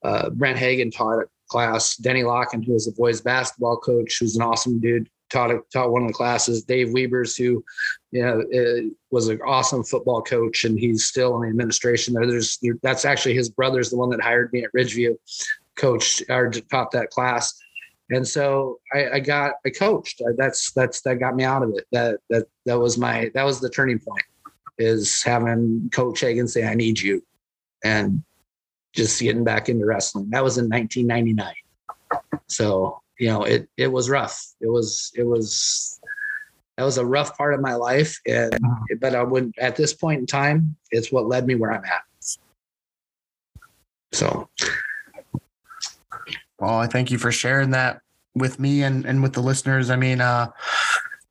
uh Brent Hagan taught a class. Denny Locken, who was the boys basketball coach, who's an awesome dude, taught taught one of the classes. Dave Weavers, who you know uh, was an awesome football coach, and he's still in the administration there. There's that's actually his brother's the one that hired me at Ridge View, coached or taught that class and so I, I got I coached. That's that's that got me out of it. That that that was my that was the turning point. Is having Coach Hagan say I need you, and just getting back into wrestling. That was in 1999. So you know it it was rough. It was it was that was a rough part of my life, and uh-huh. but I wouldn't at this point in time. It's what led me where I'm at. So Well, I thank you for sharing that with me and, and with the listeners. I mean, uh,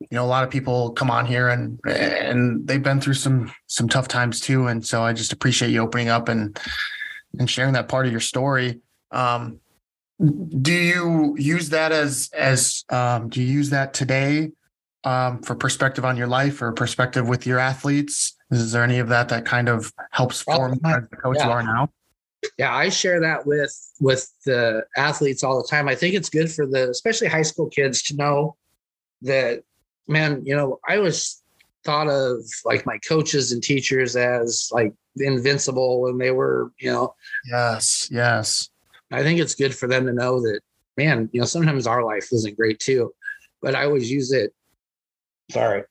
you know, a lot of people come on here and and they've been through some some tough times too. And so I just appreciate you opening up and and sharing that part of your story. Um, do you use that as as um, do you use that today um, for perspective on your life or perspective with your athletes? Is there any of that that kind of helps form the coach yeah. you are now? Yeah i share that with with the athletes all the time. I think it's good for the especially high school kids to know that man you know i was thought of like my coaches and teachers as like invincible when they were you know. Yes, yes. i think it's good for them to know that man you know sometimes our life isn't great too but i always use it. Sorry.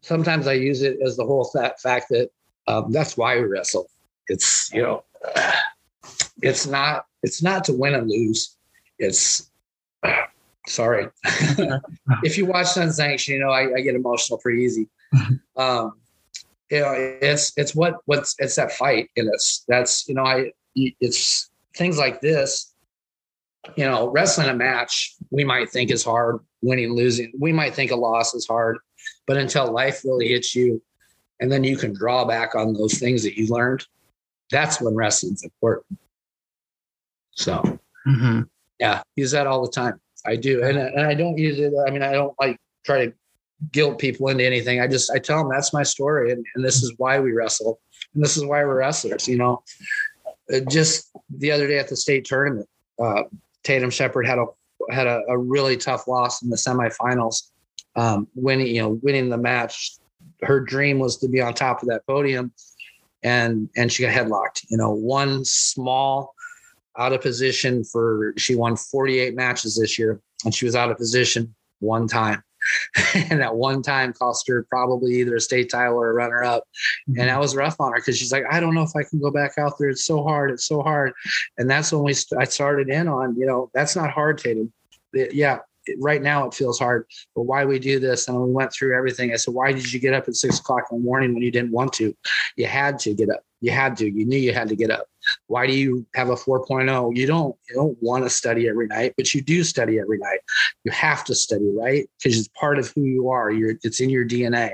Sometimes i use it as the whole fact that um, that's why we wrestle. It's you know it's not it's not to win and lose. It's sorry. If you watch unsanctioned you know I, I get emotional pretty easy. Um you know it's it's what what's it's that fight in us that's you know i it's things like this. You know wrestling a match we might think is hard. Winning losing we might think a loss is hard. But until life really hits you and then you can draw back on those things that you learned that's when wrestling's important. So hmm yeah use that all the time. I do and, and i don't use it i mean i don't like try to guilt people into anything. I just i tell them that's my story and, and this is why we wrestle and this is why we're wrestlers you know? Uh, just the other day at the state tournament uh, tatum shepard had a had a, a really tough loss in the semifinals. Um, winning you know winning the match her dream was to be on top of that podium and and she got headlocked you know one small out of position for she won 48 matches this year and she was out of position one time. And that one time cost her probably either a state title or a runner up. And mm-hmm. that was rough on her because she's like i don't know if i can go back out there. It's so hard. It's so hard. And that's when we st- i started in on you know that's not hard tatum. It- yeah right now it feels hard but why we do this and we went through everything i said why did you get up at six o'clock in the morning when you didn't want to? You had to get up. You had to. You knew you had to get up. Why do you have a 4.0 you don't you don't want to study every night but you do study every night. You have to study right? Because it's part of who you are. You're it's in your dna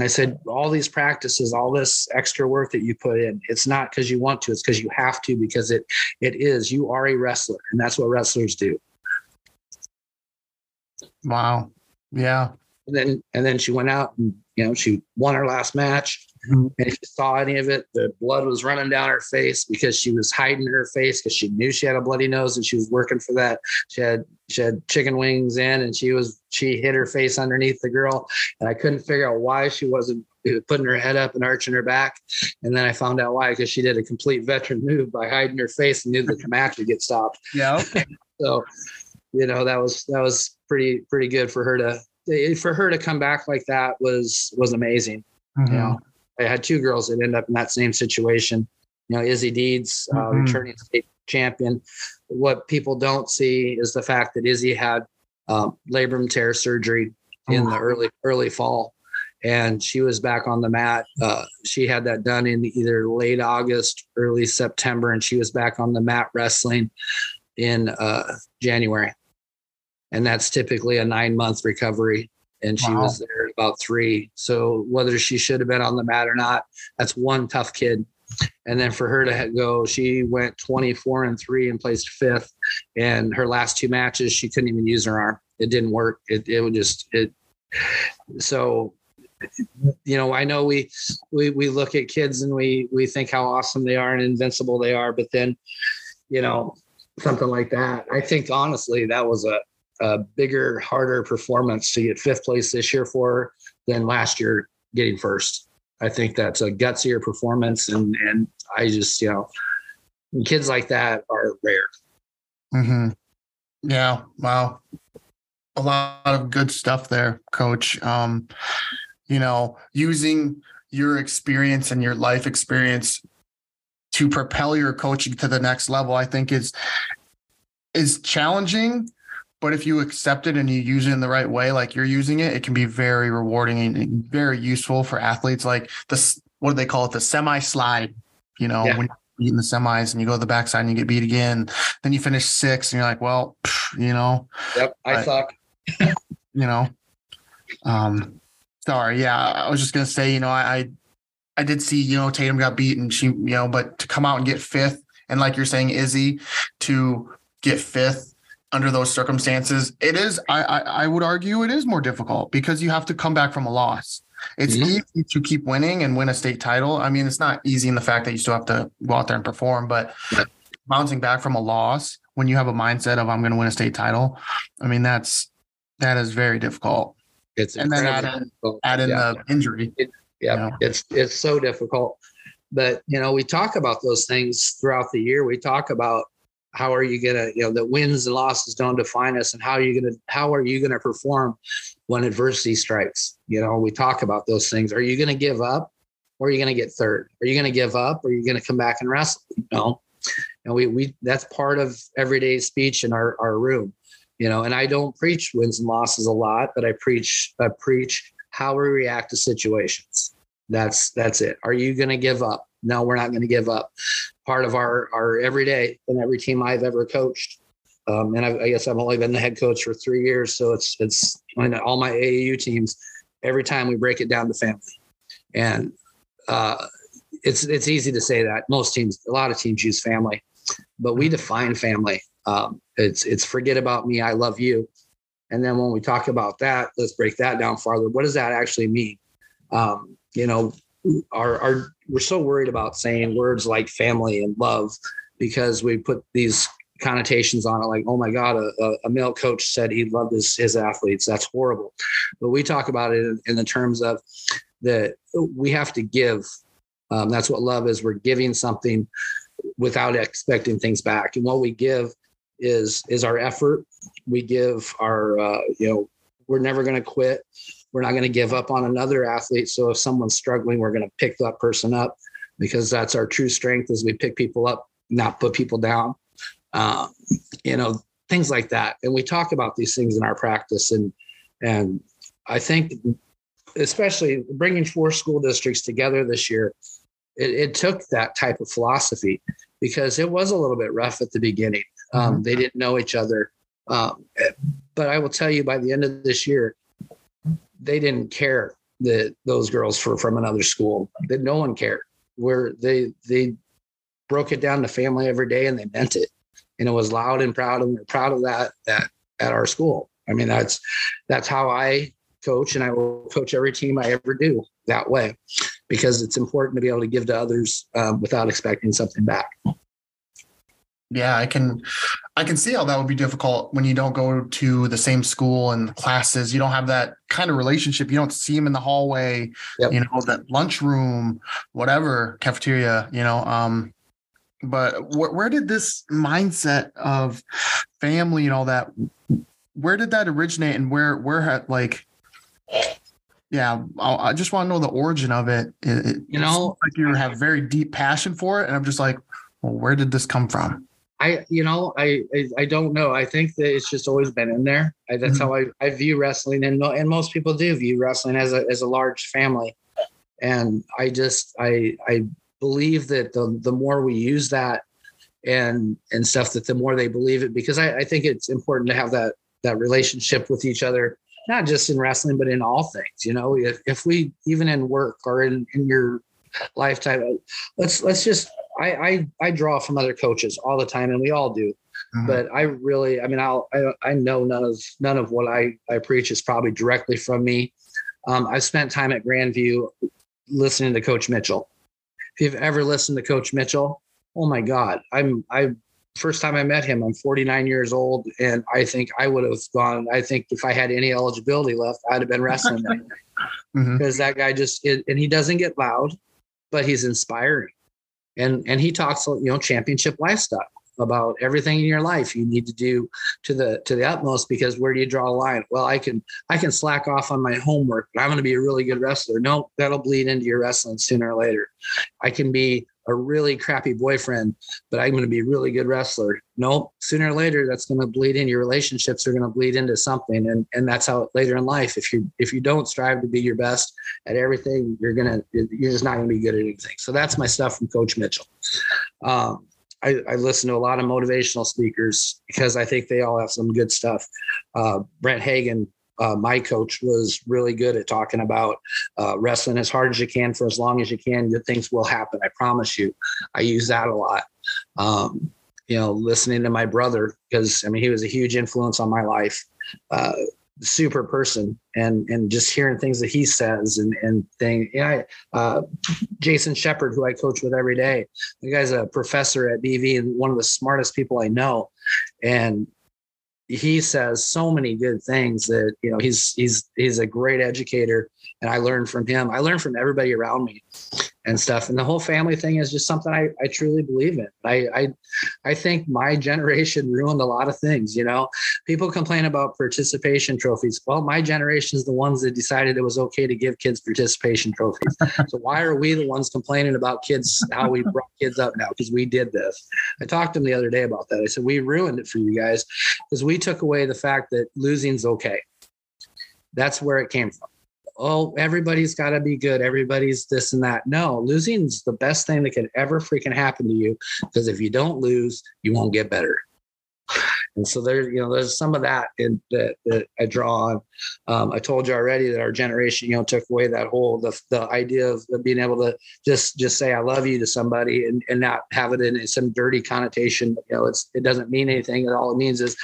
i said all these practices all this extra work that you put in it's not because you want to it's because you have to because it it is. You are a wrestler and that's what wrestlers do Wow. Yeah. and then and then she went out and you know she won her last match Mhm. and if you saw any of it the blood was running down her face because she was hiding her face because she knew she had a bloody nose and she was working for that she had she had chicken wings in and she was she hit her face underneath the girl and i couldn't figure out why she wasn't putting her head up and arching her back and then i found out why because she did a complete veteran move by hiding her face and knew that the match would get stopped Yeah. so, you know, that was that was pretty pretty good for her to for her to come back like that was was amazing. Mhm. You know, I had two girls that end up in that same situation. You know, Izzy Deeds, uh, Mhm. returning state champion. What people don't see is the fact that Izzy had um, labrum tear surgery in Ooh. the early early fall, and she was back on the mat. Uh, she had that done in either late August, early September, and she was back on the mat wrestling in uh, January, and that's typically a nine month recovery. And she Wow. was there about three. So whether she should have been on the mat or not, that's one tough kid. And then for her to go, she went 24 and three and placed fifth. And her last two matches, she couldn't even use her arm. It didn't work. It, it would just, it, so, you know, I know we, we, we look at kids and we, we think how awesome they are and invincible they are, but then, you know, something like that. I think honestly, that was a, a bigger, harder performance to get fifth place this year for than last year getting first. I think that's a gutsier performance, and and I just you know, kids like that are rare. hmm Yeah. Wow. A lot of good stuff there, coach. Um, you know, using your experience and your life experience to propel your coaching to the next level, I think is is challenging. But if you accept it and you use it in the right way, like you're using it, it can be very rewarding and very useful for athletes. Like this, what do they call it? The semi slide. You know, Yeah. when you beat in the semis and you go to the backside and you get beat again. Then you finish sixth and you're like, well, you know. Yep, I Right. suck. you know. Um, sorry, yeah, I was just gonna say, you know, I, I, I did see, you know, Tatum got beat and she, you know, but to come out and get fifth, and like you're saying, Izzy, to get fifth under those circumstances, it is. I, I, I would argue it is more difficult because you have to come back from a loss. It's Mhm. easy to keep winning and win a state title. I mean, it's not easy in the fact that you still have to go out there and perform, but Right. bouncing back from a loss when you have a mindset of I'm going to win a state title, I mean, that's that is very difficult. It's And then add in- Add in Yeah. the injury. yeah, Yeah. it's it's so difficult. But you know, we talk about those things throughout the year. We talk about how are you gonna, you know, the wins and losses don't define us, and how are you gonna how are you gonna perform when adversity strikes? You know, we talk about those things. Are you gonna give up, or are you gonna get third? Are you gonna give up, or are you gonna come back and wrestle? You know, and we we that's part of everyday speech in our our room. You know, and I don't preach wins and losses a lot, but I preach I preach how we react to situations. That's that's it. Are you going to give up? No, we're not going to give up. Part of our our everyday and every team I've ever coached, um, and I, I guess I've only been the head coach for three years, so it's it's all my AAU teams. Every time we break it down to family, and uh, it's it's easy to say that most teams, a lot of teams use family, but we define family. Um, it's it's forget about me, I love you, and then when we talk about that, let's break that down farther. What does that actually mean? Um, you know, our, our we're so worried about saying words like family and love because we put these connotations on it like oh my god a, a- a male coach said he loved his, his athletes. That's horrible. But we talk about it in, in the terms of that we have to give. Um, that's what love is. We're giving something without expecting things back. And what we give is is our effort. We give our uh, you know we're never going to quit we're not going to give up on another athlete. So if someone's struggling we're going to pick that person up because that's our true strength is we pick people up not put people down. Um, you know things like that. And we talk about these things in our practice and and i think especially bringing four school districts together this year it, it took that type of philosophy because it was a little bit rough at the beginning. Um, they didn't know each other. Um, but i will tell you by the end of this year they didn't care that those girls were from another school that no one cared. Where they they broke it down to family every day and they meant it. And it was loud and proud and we're proud of that at, at our school. I mean that's that's how i coach and i will coach every team i ever do that way because it's important to be able to give to others um, without expecting something back Yeah, I can I can see how that would be difficult when you don't go to the same school and classes. You don't have that kind of relationship. You don't see them in the hallway, Yep. you know, that lunchroom, whatever, cafeteria, you know. Um, but wh- where did this mindset of family and all that where did that originate and where where had like yeah I, I just want to know the origin of it, it, it You know- like you have very deep passion for it and i'm just like well where did this come from I, you know, I, I, I don't know. I think that it's just always been in there. I, that's Mhm. how I, I view wrestling, and and most people do view wrestling as a as a large family. And I just I I believe that the the more we use that and and stuff, that the more they believe it. Because I, I think it's important to have that that relationship with each other, not just in wrestling, but in all things. You know, if if we even in work or in in your lifetime, let's let's just I, I I draw from other coaches all the time, and we all do. Mhm. But I really, I mean, I'll, I I know none of none of what I I preach is probably directly from me. Um, I've spent time at Grandview listening to Coach Mitchell. If you've ever listened to Coach Mitchell, oh my God, I'm I first time I met him, I'm 49 years old, and I think I would have gone. I think if I had any eligibility left, I'd have been wrestling that Mhm. because that guy just it, and he doesn't get loud, but he's inspiring, and and he talks you know championship lifestyle about everything in your life you need to do to the to the utmost because where do you draw a line? Well, I can I can slack off on my homework, but I'm going to be a really good wrestler. No, that'll bleed into your wrestling sooner or later. I can be a really crappy boyfriend, but I'm going to be a really good wrestler. No, sooner or later, that's going to bleed in. Your relationships are going to bleed into something, and and that's how later in life, if you if you don't strive to be your best at everything, you're gonna you're just not going to be good at anything. So that's my stuff from Coach Mitchell. Um, I, I, listen to a lot of motivational speakers because I think they all have some good stuff. Uh, Brent Hagan uh, my coach was really good at talking about uh, wrestling as hard as you can for as long as you can. Good things will happen. I promise you. I use that a lot. Um, you know, listening to my brother because I mean he was a huge influence on my life. Uh, super person and and just hearing things that he says and and thing yeah uh, jason shepard who i coach with every day the guy's a professor at bv and one of the smartest people i know and he says so many good things that you know he's he's he's a great educator and i learned from him i learned from everybody around me and stuff. And the whole family thing is just something I, I truly believe in. I, I I think my generation ruined a lot of things. You know, people complain about participation trophies. Well, my generation is the ones that decided it was okay to give kids participation trophies. so why are we the ones complaining about kids how we brought kids up now? Because we did this. I talked to him the other day about that. I said we ruined it for you guys because we took away the fact that losing's okay. That's where it came from oh, everybody's got to be good. Everybody's this and that. No, losing is the best thing that could ever freaking happen to you because if you don't lose, you won't get better. And so there's, you know, there's some of that in, that, that I draw on. Um, I told you already that our generation, you know, took away that whole the, the idea of being able to just just say I love you to somebody and, and not have it in some dirty connotation. You know, it's it doesn't mean anything. All it means is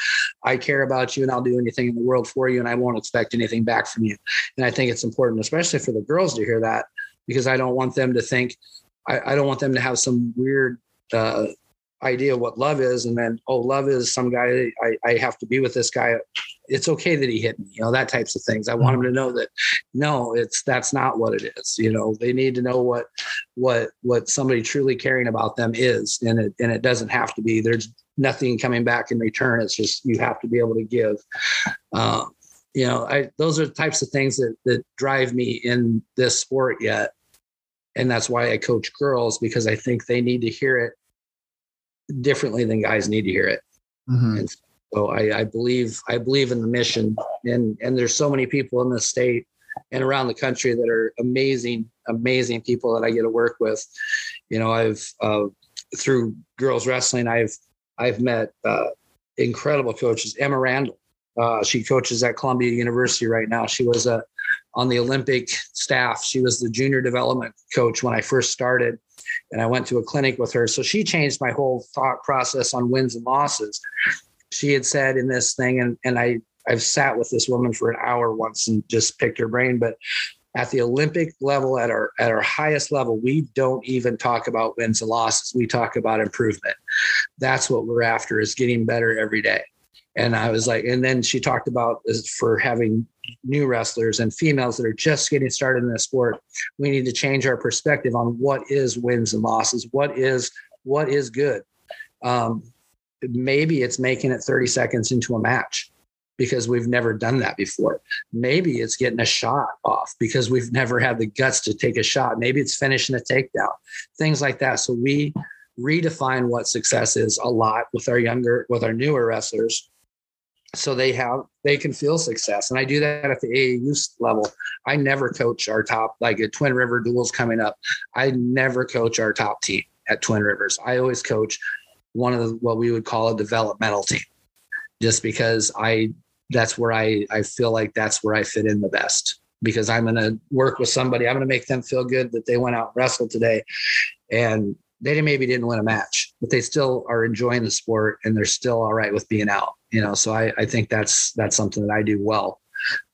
I care about you and I'll do anything in the world for you and I won't expect anything back from you. And I think it's important, especially for the girls to hear that, because I don't want them to think I, I don't want them to have some weird uh, idea what love is and then oh love is some guy I, I have to be with this guy. It's okay that he hit me you know that types of things. I want them to know that no it's that's not what it is you know. They need to know what what what somebody truly caring about them is and it and it doesn't have to be. There's nothing coming back in return. It's just you have to be able to give. Um, you know i those are the types of things that that drive me in this sport yet. And that's why i coach girls because i think they need to hear it differently than guys need to hear it. Mm-hmm. And so I, I believe I believe in the mission, and and there's so many people in the state and around the country that are amazing, amazing people that I get to work with. You know, I've uh, through girls wrestling, I've I've met uh, incredible coaches. Emma Randall, uh, she coaches at Columbia University right now. She was a on the Olympic staff. She was the junior development coach when I first started and I went to a clinic with her. So she changed my whole thought process on wins and losses. She had said in this thing, and and I I've sat with this woman for an hour once and just picked her brain, but at the Olympic level, at our at our highest level, we don't even talk about wins and losses. We talk about improvement. That's what we're after is getting better every day. And I was like, and then she talked about for having new wrestlers and females that are just getting started in the sport. We need to change our perspective on what is wins and losses. What is what is good. Um, maybe it's making it 30 seconds into a match because we've never done that before. Maybe it's getting a shot off because we've never had the guts to take a shot. Maybe it's finishing a takedown, things like that. So we redefine what success is a lot with our younger, with our newer wrestlers so they have they can feel success. And i do that at the aau level. I never coach our top like twin river duels coming up. I never coach our top team at twin rivers. I always coach one of the what we would call a developmental team just because i that's where i i feel like that's where i fit in the best. Because i'm going to work with somebody i'm going to make them feel good that they went out and wrestled today. And they maybe didn't win a match, but they still are enjoying the sport and they're still all right with being out. You know, so I, I think that's that's something that I do well.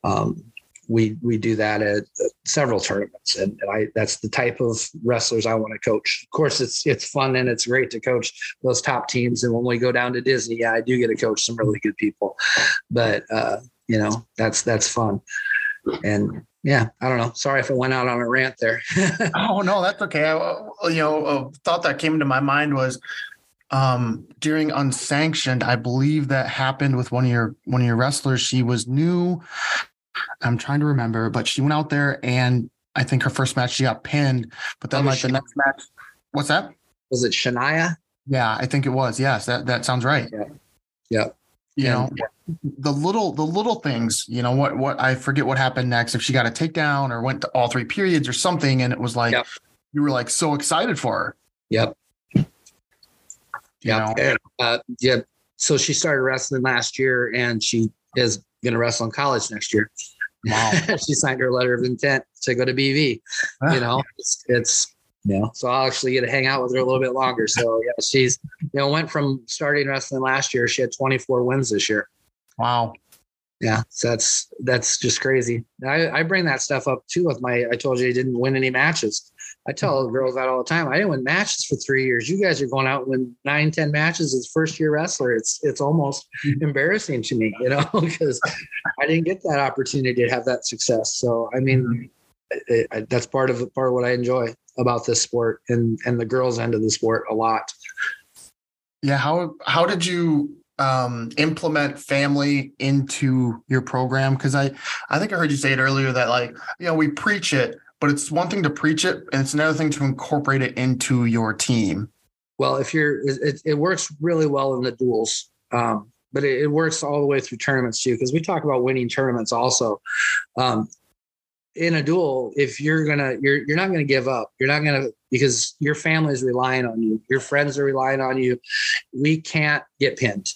Um, we we do that at several tournaments, and, and I that's the type of wrestlers I want to coach. Of course, it's it's fun and it's great to coach those top teams. And when we go down to Disney, yeah, I do get to coach some really good people, but uh, you know that's that's fun. And yeah, I don't know. Sorry if I went out on a rant there. oh no, that's okay. I, you know, a thought that came to my mind was um, during unsanctioned. I believe that happened with one of your one of your wrestlers. She was new. I'm trying to remember, but she went out there and I think her first match she got pinned. But then oh, like the next match, what's that? was it Shania? Yeah, I think it was. Yes, that that sounds right. Yeah. Yeah. You And- know, the little the little things. You know what what I forget what happened next. If she got a takedown or went to all three periods or something, and it was like Yep. you were like so excited for her. Yep. Yeah. And, uh, yeah. So she started wrestling last year and she is going to wrestle in college next year. wow. she signed her letter of intent to go to BV. You know, it's, it's, you know, so I'll actually get to hang out with her a little bit longer. So yeah, she's, you know, went from starting wrestling last year. She had 24 wins this year. wow. Yeah. So that's, that's just crazy. I, I bring that stuff up too with my, I told you I didn't win any matches. I tell hmm. girls that all the time. I didn't win matches for three years. You guys are going out and win nine, ten matches as first year wrestler. It's, it's almost hmm. embarrassing to me, you know, because I didn't get that opportunity to have that success. So, I mean, hmm. it, it, that's part of part of what I enjoy about this sport and, and the girls end of the sport a lot. Yeah. How how did you um, implement family into your program? Because I I think I heard you say it earlier that like you know we preach it, but it's one thing to preach it, and it's another thing to incorporate it into your team. Well, if you're, it, it works really well in the duels, um, but it, it works all the way through tournaments too. Because we talk about winning tournaments also. Um, in a duel, if you're gonna, you're you're not gonna give up. You're not gonna because your family is relying on you. Your friends are relying on you. We can't get pinned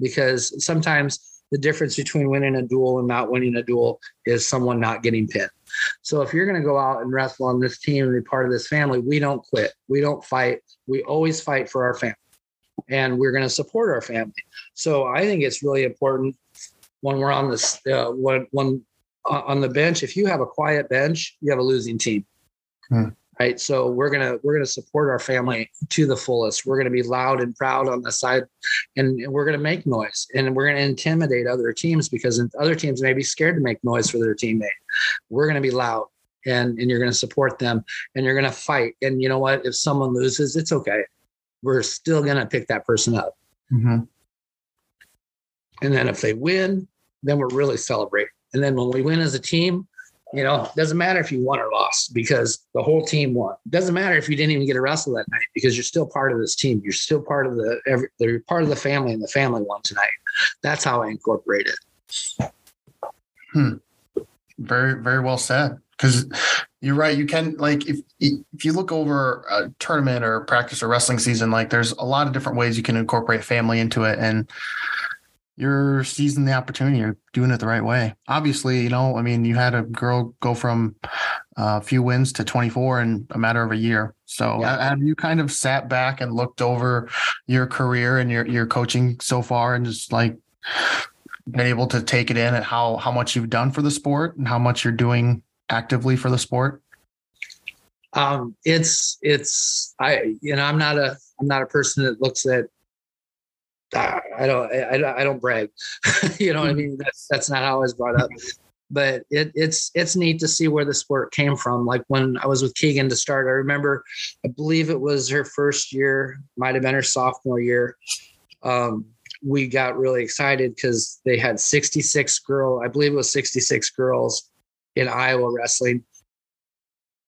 because sometimes the difference between winning a duel and not winning a duel is someone not getting pinned. So if you're going to go out and wrestle on this team and be part of this family, we don't quit. We don't fight. We always fight for our family, and we're going to support our family. So I think it's really important when we're on this uh, when when on the bench. If you have a quiet bench, you have a losing team. Hmm. Right. So we're gonna we're gonna support our family to the fullest. We're gonna be loud and proud on the side, and, and we're gonna make noise, and we're gonna intimidate other teams because other teams may be scared to make noise for their teammate we're going to be loud and and you're going to support them and you're going to fight and you know what if someone loses it's okay we're still going to pick that person up Mm-hmm. and then if they win then we're really celebrating and then when we win as a team you know doesn't matter if you won or lost because the whole team won. Doesn't matter if you didn't even get a wrestle that night because you're still part of this team. You're still part of the every you're part of the family and the family won tonight. That's how i incorporate it. Hmm. Very, very well said. Because you're right. You can like if if you look over a tournament or practice or wrestling season, like there's a lot of different ways you can incorporate family into it, and you're seizing the opportunity. You're doing it the right way. Obviously, you know, I mean, you had a girl go from a few wins to 24 in a matter of a year. So Yeah. have you kind of sat back and looked over your career and your your coaching so far, and just like been able to take it in at how how much you've done for the sport and how much you're doing actively for the sport? um it's it's i you know i'm not a i'm not a person that looks at I I don't, I, don't- I don't brag. you know what I mean? That's that's not how I was brought up. But it, it's it's neat to see where the sport came from. Like when I was with Keegan to start, I remember, I believe it was her first year, might have been her sophomore year. Um, we got really excited because they had 66 girl, I believe it was 66 girls in Iowa wrestling.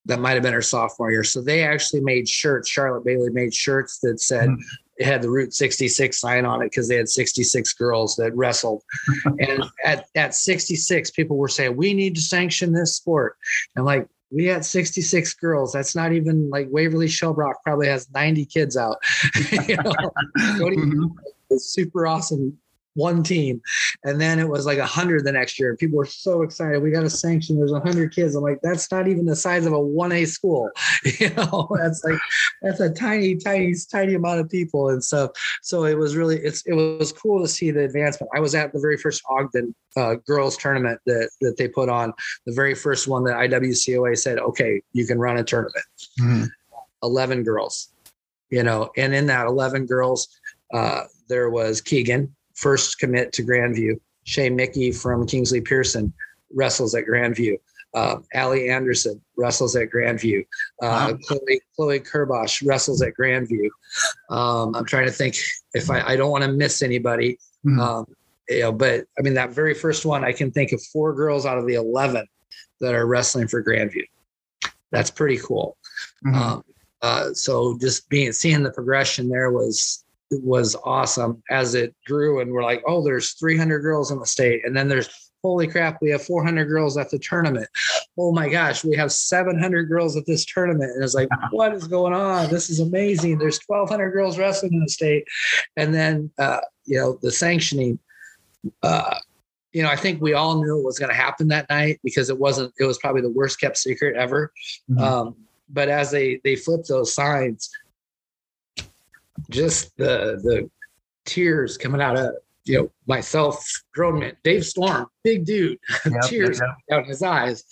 That might have been her sophomore year. So they actually made shirts. Charlotte Bailey made shirts that said Mhm. It had the Route 66 sign on it because they had 66 girls that wrestled. and at, at 66, people were saying, we need to sanction this sport. And like, we had 66 girls. That's not even like Waverly-Shell Rock probably has 90 kids out. you know, Mhm. was super awesome. One team, and then it was like a hundred the next year, and people were so excited. We got a sanction. There's a hundred kids. I'm like, that's not even the size of a one A school. You know, that's like that's a tiny, tiny, tiny amount of people and stuff. So it was really it's it was cool to see the advancement. I was at the very first Ogden uh, girls tournament that that they put on, the very first one that IWCOA said, okay, you can run a tournament. Mhm. 11 girls, you know, and in that 11 girls, uh, there was Keegan, first commit to Grandview. Shay Mickey from Kingsley-Pierson wrestles at Grandview. Uh, Allie Anderson wrestles at Grandview. Uh, Wow. Chloe, Chloe Kerbosh wrestles at Grandview. Um, I'm trying to think if I, I don't want to miss anybody. Mhm. Um, you know, but I mean, that very first one, I can think of four girls out of the 11 that are wrestling for Grandview. That's pretty cool. Mhm. Um, uh, so just being seeing the progression there was was awesome as it grew and we're like oh there's 300 girls in the state and then there's holy crap we have 400 girls at the tournament. Oh my gosh we have 700 girls at this tournament. And it's like what is going on? This is amazing. There's 1200 girls wrestling in the state. And then uh, you know the sanctioning uh, you know i think we all knew it was going to happen that night because it wasn't it was probably the worst kept secret ever. Mhm. um, but as they they flipped those signs just the the tears coming out of you know myself grown man dave storm big dude Yep, tears yep, out his eyes.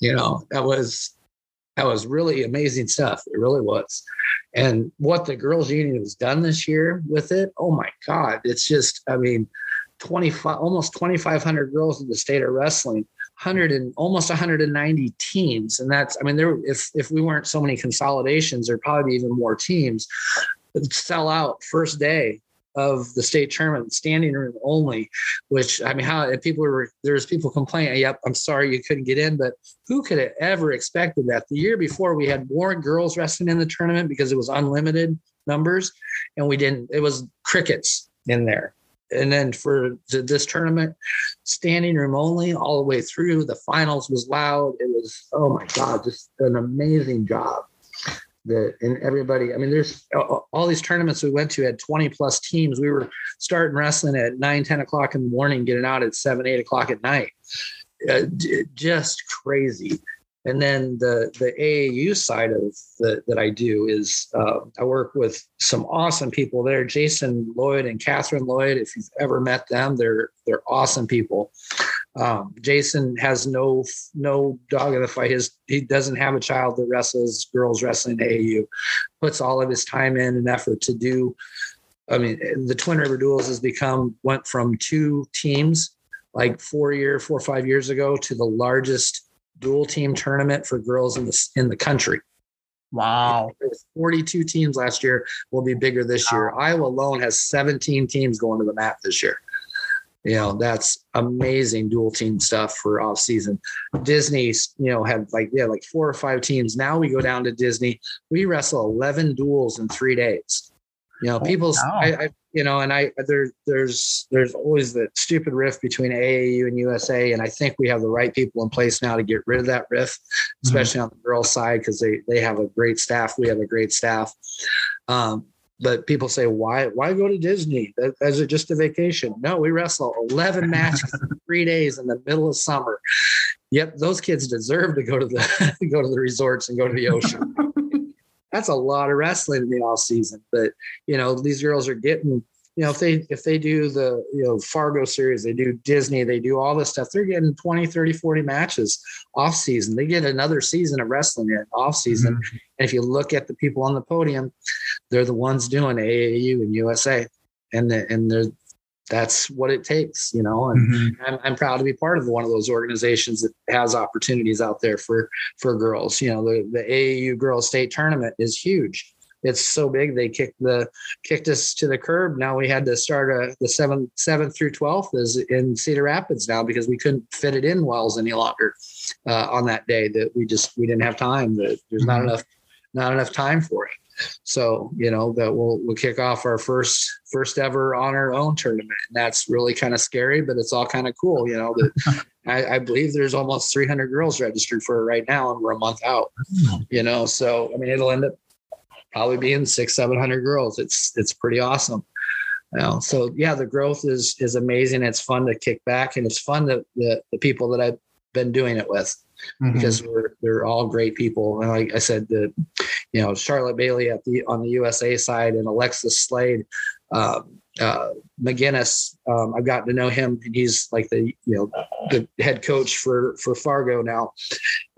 You know that was that was really amazing stuff. It really was. And what the girls union has done this year with it oh my god it's just i mean 25 almost 2500 girls in the state of wrestling 100 and almost 190 teams. And that's i mean there if if we weren't so many consolidations there'd probably be even more teams sell out first day of the state tournament standing room only which i mean how people were there's people complaining yep i'm sorry you couldn't get in but who could have ever expected that? The year before we had more girls wrestling in the tournament because it was unlimited numbers and we didn't it was crickets in there. And then for this tournament standing room only all the way through the finals was loud. It was oh my god just an amazing job that and everybody i mean there's all these tournaments we went to had 20 plus teams we were starting wrestling at 9 10 o'clock in the morning getting out at 7 8 o'clock at night uh, just crazy and then the the AAU side of the, that I do is uh, I work with some awesome people there. Jason Lloyd and Catherine Lloyd. If you've ever met them, they're they're awesome people. Um, Jason has no no dog in the fight. His he doesn't have a child that wrestles girls wrestling AAU. Puts all of his time in and effort to do. I mean, the Twin River Duels has become went from two teams like four year four or five years ago to the largest dual team tournament for girls in the in the country. Wow. 42 teams last year. Will be bigger this year. Iowa alone has 17 teams going to the mat this year. You know that's amazing dual team stuff for off season. Disney, you know, had like yeah, like four or five teams. Now we go down to Disney. We wrestle 11 duels in three days. You know, Oh, people, wow. I, I, you know, and I there there's there's always the stupid rift between AAU and USA, and I think we have the right people in place now to get rid of that rift, especially on the girls' side because they they have a great staff. We have a great staff. Um, but people say, why why go to Disney? That- Is it just a vacation? No, we wrestle 11 matches in three days in the middle of summer. Yep, those kids deserve to go to the go to the resorts and go to the ocean. That's a lot of wrestling in the off season. But you know, these girls are getting, you know, if they if they do the you know Fargo series, they do Disney, they do all this stuff, they're getting 20, 30, 40 matches off season. They get another season of wrestling in off season. Mm-hmm. And if you look at the people on the podium, they're the ones doing AAU and USA. And the, and they're that's what it takes, you know. And Mhm. I'm, I'm proud to be part of one of those organizations that has opportunities out there for for girls. You know, the the AAU Girls State Tournament is huge. It's so big they kicked the kicked us to the curb. Now we had to start a, the seventh seventh through twelfth is in Cedar Rapids now because we couldn't fit it in Wells any longer uh, on that day. That we just we didn't have time. That there's not Mhm. enough not enough time for it. So you know that we'll we'll kick off our first first ever on our own tournament, and that's really kind of scary, but it's all kind of cool. You know that I, I believe there's almost 300 girls registered for it right now, and we're a month out. Hmm. You know, so I mean it'll end up probably being six seven hundred girls. It's it's pretty awesome. You know, so yeah, the growth is is amazing. It's fun to kick back, and it's fun that the the people that I've been doing it with Mhm. because they're all great people. And like I said, the you know Charlotte Bailey at the on the USA side and Alexis Slade, um, uh, McGinnis. Um, I've gotten to know him, and he's like the you know the head coach for for Fargo now,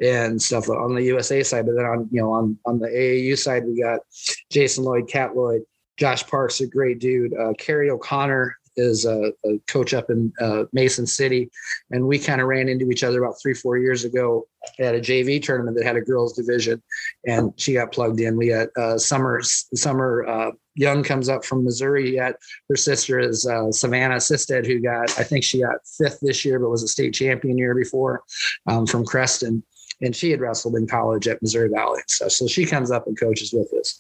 and stuff on the USA side. But then on you know on on the AAU side, we got Jason Lloyd, Cat Lloyd. Josh Parks, a great dude. Uh, Kerry O'Connor is a, a coach up in uh, Mason City, and we kind of ran into each other about three, four years ago at a JV tournament that had a girls division, and she got plugged in. We had uh, Summer Summer uh, Young comes up from Missouri. Yet her sister is uh, Savannah Sisted, who got I think she got fifth this year, but was a state champion year before um, from Creston. and she had wrestled in college at Missouri Valley. So, so she comes up and coaches with us.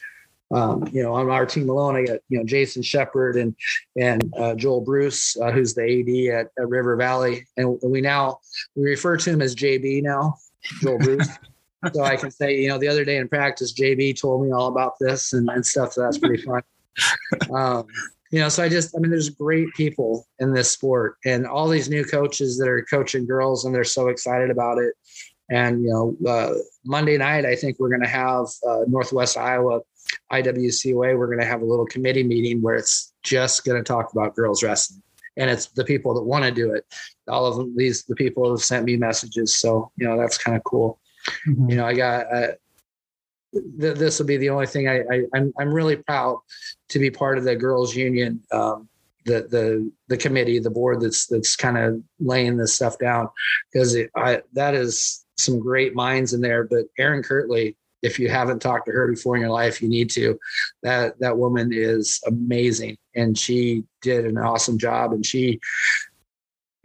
Um, you know, on our team alone, I got you know Jason Shepard and and uh, Joel Bruce, uh, who's the AD at, at, River Valley, and we now we refer to him as JB now, Joel Bruce. so I can say, you know, the other day in practice, JB told me all about this and, and stuff. So that's pretty fun. Um, you know, so I just, I mean, there's great people in this sport and all these new coaches that are coaching girls and they're so excited about it. And, you know, uh, Monday night, I think we're going to have uh, Northwest Iowa IWCOA. We're going to have a little committee meeting where it's just going to talk about girls wrestling. And it's the people that want to do it. All of them, these, the people have sent me messages. So, you know, that's kind of cool. Mm-hmm. You know, I got, uh, th- this will be the only thing I, I I'm, I'm really proud to be part of the girls union um, the the the committee the board that's that's kind of laying this stuff down because I that is some great minds in there but Erin Kirtley if you haven't talked to her before in your life you need to. That that woman is amazing and she did an awesome job and she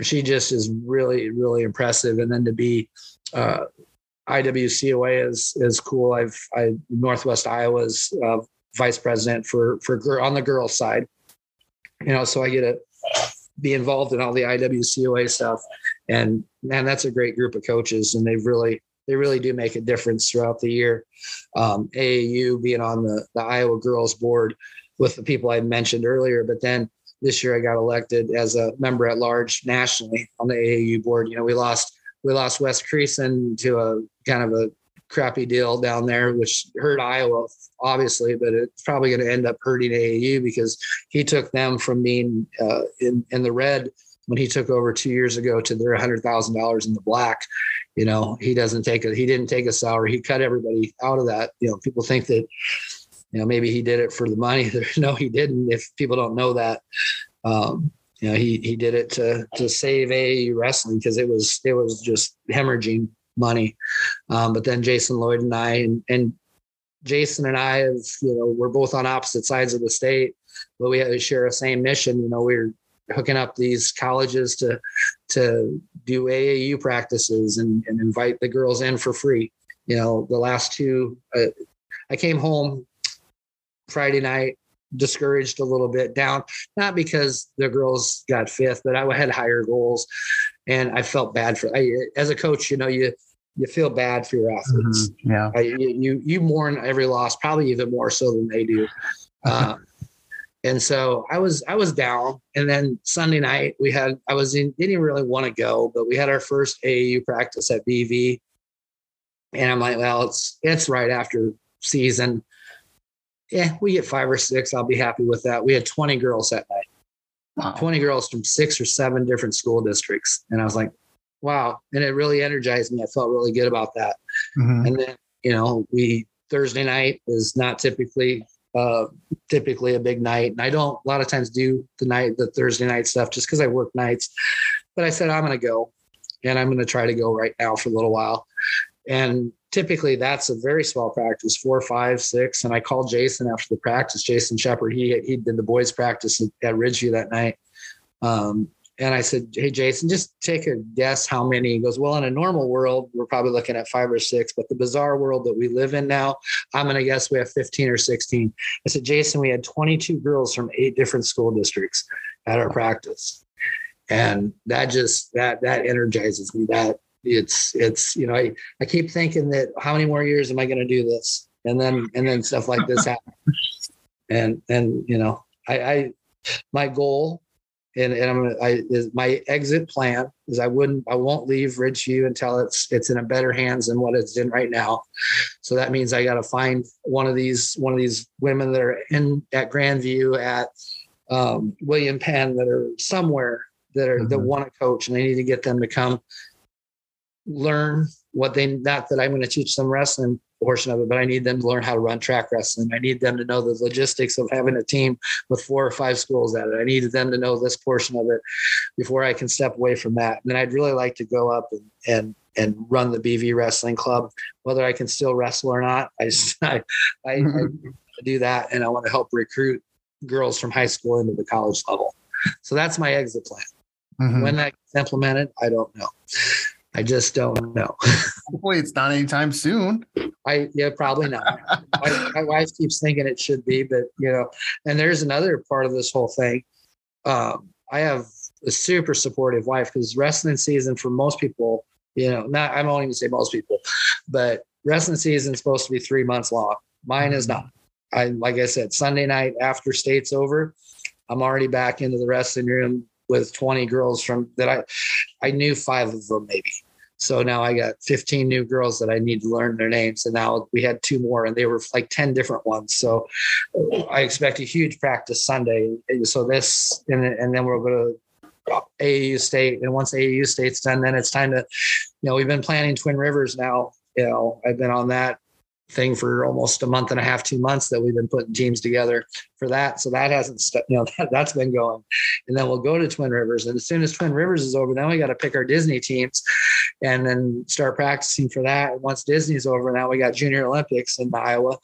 she just is really really impressive. And then to be uh, IWCOA is is cool. I've I Northwest Iowa's uh, vice president for for on the girls side, you know, so I get to be involved in all the IWCOA stuff, and man, that's a great group of coaches, and they've really they really do make a difference throughout the year. Um, AAU being on the the Iowa girls board with the people I mentioned earlier, but then this year I got elected as a member at large nationally on the AAU board. You know, we lost we lost West Creason to a kind of a crappy deal down there, which hurt Iowa, obviously, but it's probably going to end up hurting AAU because he took them from being uh, in, in the red when he took over two years ago to their $100,000 in the black. You know, he doesn't take a, he didn't take a salary. He cut everybody out of that. You know, people think that, you know, maybe he did it for the money. no, he didn't. If people don't know that, um, you know, he he did it to to save AAU wrestling because it was it was just hemorrhaging money. Um, but then Jason Lloyd and I and and Jason and I have you know we're both on opposite sides of the state, but we share a same mission. You know, we're hooking up these colleges to to do AAU practices and, and invite the girls in for free. You know, the last two, uh, I came home Friday night discouraged a little bit down, not because the girls got fifth, but I had higher goals and I felt bad for, I, as a coach, you know, you, you feel bad for your athletes. Mm-hmm. Yeah. I, you, you mourn every loss, probably even more so than they do. Uh, and so I was, I was down. And then Sunday night we had, I was in, didn't really want to go, but we had our first AAU practice at BV. And I'm like, well, it's, it's right after season yeah, we get five or six. I'll be happy with that. We had 20 girls that night. Wow. 20 girls from six or seven different school districts. And I was like, wow. And it really energized me. I felt really good about that. Mm-hmm. And then, you know, we Thursday night is not typically uh typically a big night. And I don't a lot of times do the night the Thursday night stuff just because I work nights. But I said I'm gonna go and I'm gonna try to go right now for a little while. And typically that's a very small practice, four, five, six. And I called Jason after the practice, Jason Shepard. He he did the boys' practice at Ridge View that night. Um, and I said, Hey, Jason, just take a guess how many. He goes, Well, in a normal world, we're probably looking at five or six, but the bizarre world that we live in now, I'm going to guess we have 15 or 16. I said, Jason, we had 22 girls from eight different school districts at our practice. And that just, that, that energizes me. That, it's it's you know I, I keep thinking that how many more years am I going to do this and then and then stuff like this happens and and you know I, I my goal and, and I'm gonna I is my exit plan is I wouldn't I won't leave Ridge View until it's it's in a better hands than what it's in right now. So that means I got to find one of these one of these women that are in at Grandview at um, William Penn that are somewhere that are mm-hmm. that want to coach and I need to get them to come learn what they not that I'm going to teach them wrestling portion of it, but I need them to learn how to run track wrestling. I need them to know the logistics of having a team with four or five schools at it. I needed them to know this portion of it before I can step away from that. And then I'd really like to go up and and and run the BV wrestling club, whether I can still wrestle or not. I just, I, I, mm-hmm. I do that, and I want to help recruit girls from high school into the college level. So that's my exit plan. Mm-hmm. When that gets implemented, I don't know I just don't know. Hopefully, it's not anytime soon. I yeah, probably not. my, my wife keeps thinking it should be, but you know, and there's another part of this whole thing. Um, I have a super supportive wife because wrestling season for most people, you know, not I don't even say most people, but wrestling season is supposed to be three months long. Mine is not. I like I said, Sunday night after state's over, I'm already back into the wrestling room with 20 girls from that I I knew five of them maybe. So now I got 15 new girls that I need to learn their names. And now we had two more and they were like 10 different ones. So I expect a huge practice Sunday. So this, and, and then we'll go to AAU state. And once AAU state's done, then it's time to, you know, we've been planning Twin Rivers now. You know, I've been on that thing for almost a month and a half, two months that we've been putting teams together for that. So that hasn't, st- you know, that, that's been going. And then we'll go to Twin Rivers. And as soon as Twin Rivers is over, then we got to pick our Disney teams and then start practicing for that. Once Disney's over, now we got Junior Olympics in Iowa.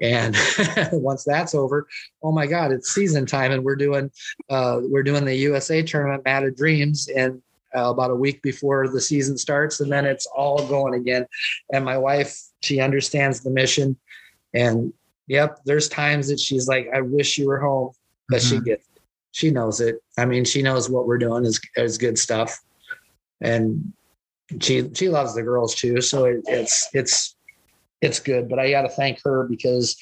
And once that's over, oh my God, it's season time. And we're doing, uh, we're doing the USA tournament, Mat of Dreams in uh, about a week before the season starts, and then it's all going again. And my wife she understands the mission. And yep, there's times that she's like, I wish you were home, but mm-hmm. she gets she knows it. I mean, she knows what we're doing is is good stuff. And she she loves the girls too. So it, it's it's it's good. But I gotta thank her because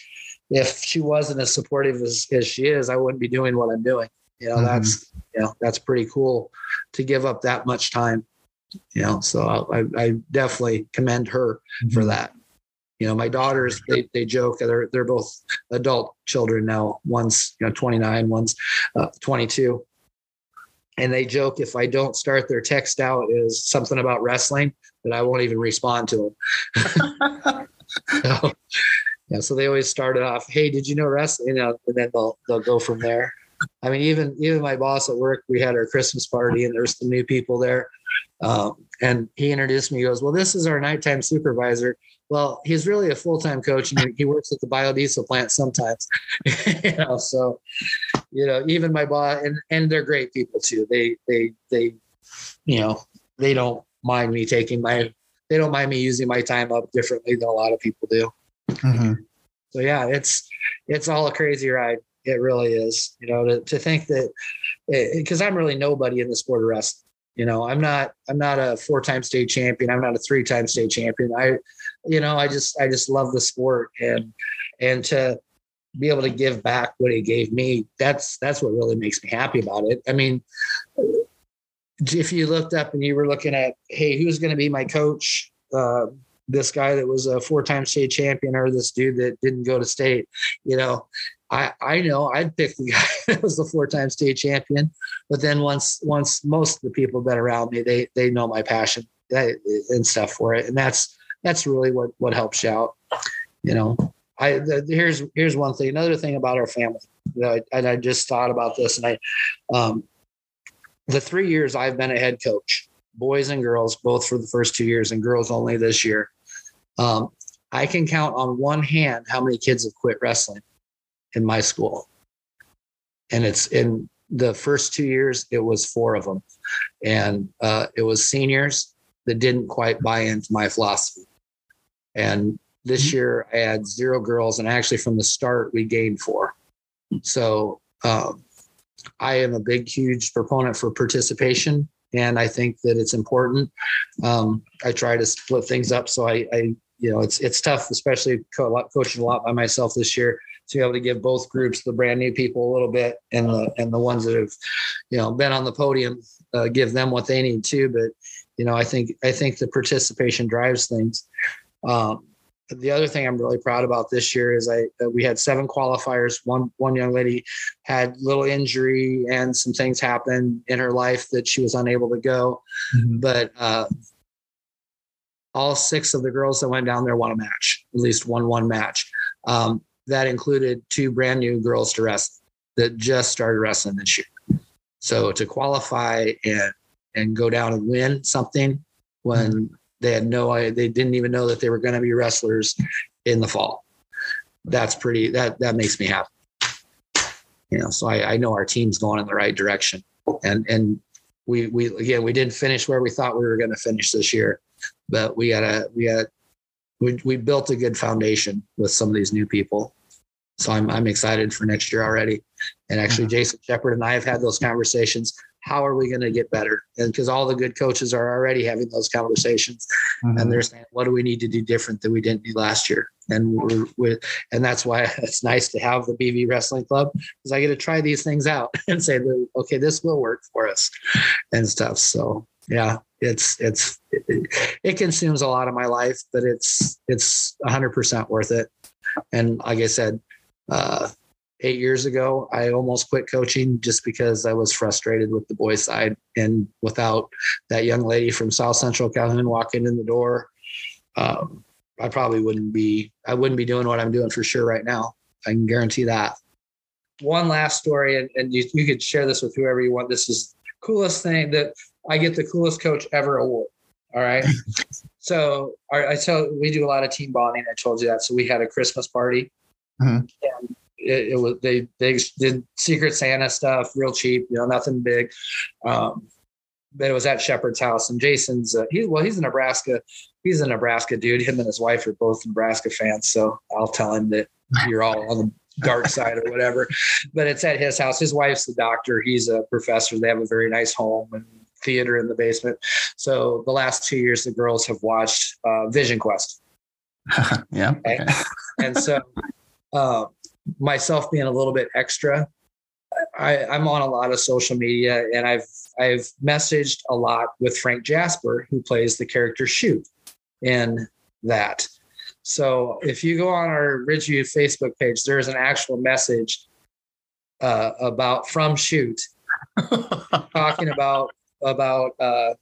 if she wasn't as supportive as, as she is, I wouldn't be doing what I'm doing. You know, mm-hmm. that's you know, that's pretty cool to give up that much time. You know, so I, I definitely commend her mm-hmm. for that. You know, my daughters, they, they joke they're, they're both adult children now. One's, you know, 29, one's uh, 22. And they joke if I don't start their text out is something about wrestling that I won't even respond to them. so, yeah, so they always start it off, "Hey, did you know wrestling?" You know, and then they'll they'll go from there. I mean, even even my boss at work, we had our Christmas party, and there's some new people there, um, and he introduced me. He goes, "Well, this is our nighttime supervisor." Well, he's really a full time coach, and he works at the biodiesel plant sometimes. you know, so you know, even my boss, and and they're great people too. They they they, you know, they don't mind me taking my, they don't mind me using my time up differently than a lot of people do. Mm-hmm. So yeah, it's it's all a crazy ride. It really is. You know, to to think that because I'm really nobody in the sport of wrestling. You know, I'm not I'm not a four-time state champion. I'm not a three-time state champion. I, you know, I just I just love the sport and and to be able to give back what he gave me, that's that's what really makes me happy about it. I mean, if you looked up and you were looking at, hey, who's going to be my coach? Uh, this guy that was a four-time state champion or this dude that didn't go to state, you know, I, I know I'd pick the guy that was the four-time state champion, but then once once most of the people that are around me, they they know my passion and stuff for it, and that's that's really what what helps you out. You know, I the, here's here's one thing. Another thing about our family, know, and I just thought about this, and I, um, the three years I've been a head coach, boys and girls, both for the first two years, and girls only this year. Um, I can count on one hand how many kids have quit wrestling in my school. And it's in the first two years, it was four of them. And uh, it was seniors that didn't quite buy into my philosophy. And this mm-hmm. year I had zero girls. And actually, from the start, we gained four. So um, I am a big, huge proponent for participation. And I think that it's important. Um, I try to split things up. So I, I you know, it's it's tough, especially co- coaching a lot by myself this year to be able to give both groups, the brand new people, a little bit, and the and the ones that have, you know, been on the podium, uh, give them what they need too. But you know, I think I think the participation drives things. Um, the other thing I'm really proud about this year is I we had seven qualifiers. One one young lady had little injury and some things happened in her life that she was unable to go, mm-hmm. but. Uh, all six of the girls that went down there won a match, at least one one match. Um, that included two brand new girls to wrestle that just started wrestling this year. So to qualify and and go down and win something when mm-hmm. They had no they didn't even know that they were going to be wrestlers in the fall. That's pretty that that makes me happy. You know, so I, I know our team's going in the right direction. And and we we again we didn't finish where we thought we were going to finish this year, but we got a we got we we built a good foundation with some of these new people. So I'm I'm excited for next year already. And actually, mm-hmm. Jason Shepard and I have had those conversations. How are we going to get better? And because all the good coaches are already having those conversations, Mhm. and they're saying, "What do we need to do different that we didn't do last year?" And we're, we're and that's why it's nice to have the BV Wrestling Club because I get to try these things out and say, "Okay, this will work for us," and stuff. So yeah, it's it's it, it consumes a lot of my life, but it's it's 100% worth it. And like I said, uh, eight years ago, I almost quit coaching just because I was frustrated with the boys' side. And without that young lady from South Central Calhoun walking in the door, um, I probably wouldn't be, I wouldn't be doing what I'm doing for sure right now. I can guarantee that. One last story, and, and you, you could share this with whoever you want. This is coolest thing that I get the coolest coach ever award. All right. so our, I tell we do a lot of team bonding. I told you that. So we had a Christmas party. Mhm. It, it was they they did Secret Santa stuff, real cheap, you know, nothing big. Um, but it was at Shepard's house, and Jason's uh, he well he's a Nebraska he's a Nebraska dude. Him and his wife are both Nebraska fans, so I'll tell him that you're all on the dark side or whatever. But it's at his house. His wife's the doctor. He's a professor. They have a very nice home and theater in the basement. So the last two years, the girls have watched uh, Vision Quest, yeah. Okay. And so uh, myself being a little bit extra. I, I'm on a lot of social media, and I've I've messaged a lot with Frank Jasper, who plays the character Shoot in that. So if you go on our Ridge View Facebook page, there's an actual message uh, about from Shoot talking about about uh,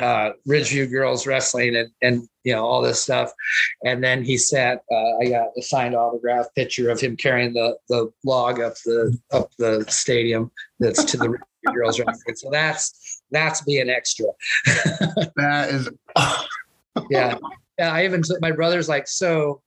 uh, Ridge View girls wrestling and and you know all this stuff. And then he sat. Uh, I got a signed autograph picture of him carrying the the log up the up the stadium that's to the Ridge View girls wrestling. So that's that's being extra. that is. yeah yeah i even my brother's like so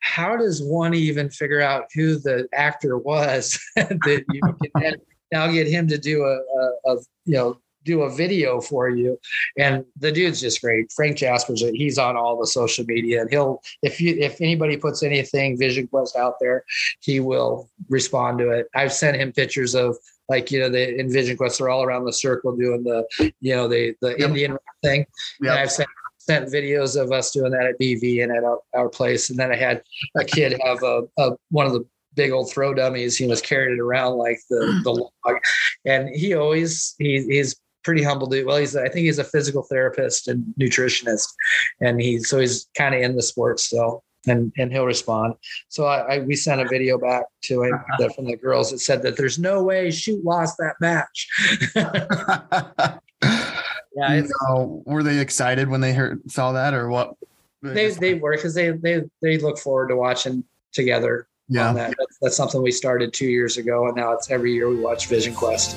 how does one even figure out who the actor was that you can now get him to do a, a, a you know do a video for you and the dude's just great frank jasper's he's on all the social media and he'll if you if anybody puts anything vision quest out there he will respond to it i've sent him pictures of like you know the in Vision Quest are all around the circle doing the you know the the Yep. Indian thing. And I've sent sent videos of us doing that at BV and at our, our place. And then I had a kid have a, a one of the big old throw dummies. He was carrying it around like the the log, and he always he he's pretty humble dude. Well, he's I think he's a physical therapist and nutritionist, and he so he's kind of in the sport still. And, and he'll respond. So I, I we sent a video back to him that from the girls that said that there's no way shoot lost that match. yeah, were they excited when they heard saw that or what? they they were because they they they look forward to watching together yeah. on that. That's, that's something we started two years ago, and now it's every year we watch Vision Quest.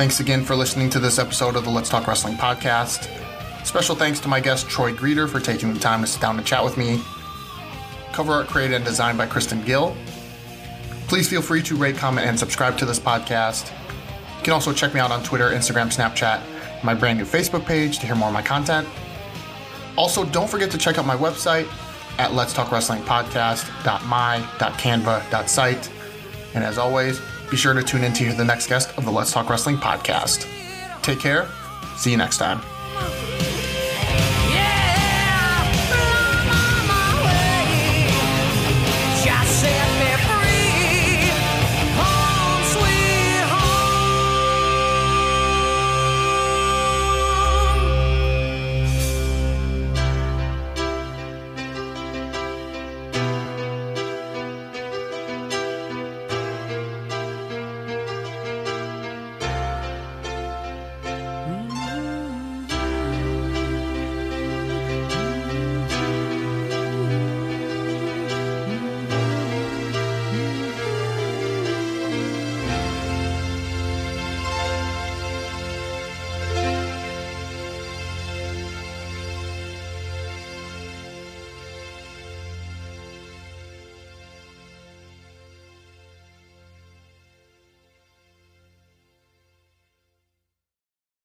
Thanks again for listening to this episode of the Let's Talk Wrestling podcast. Special thanks to my guest Troy Greder for taking the time to sit down and chat with me. Cover art created and designed by Kristen Gill. Please feel free to rate, comment, and subscribe to this podcast. You can also check me out on Twitter, Instagram, Snapchat, my brand new Facebook page to hear more of my content. Also, don't forget to check out my website at Let's Talk Wrestling Podcast.my.canva.site. And as always, be sure to tune in to hear the next guest of the Let's Talk Wrestling podcast. Take care. See you next time.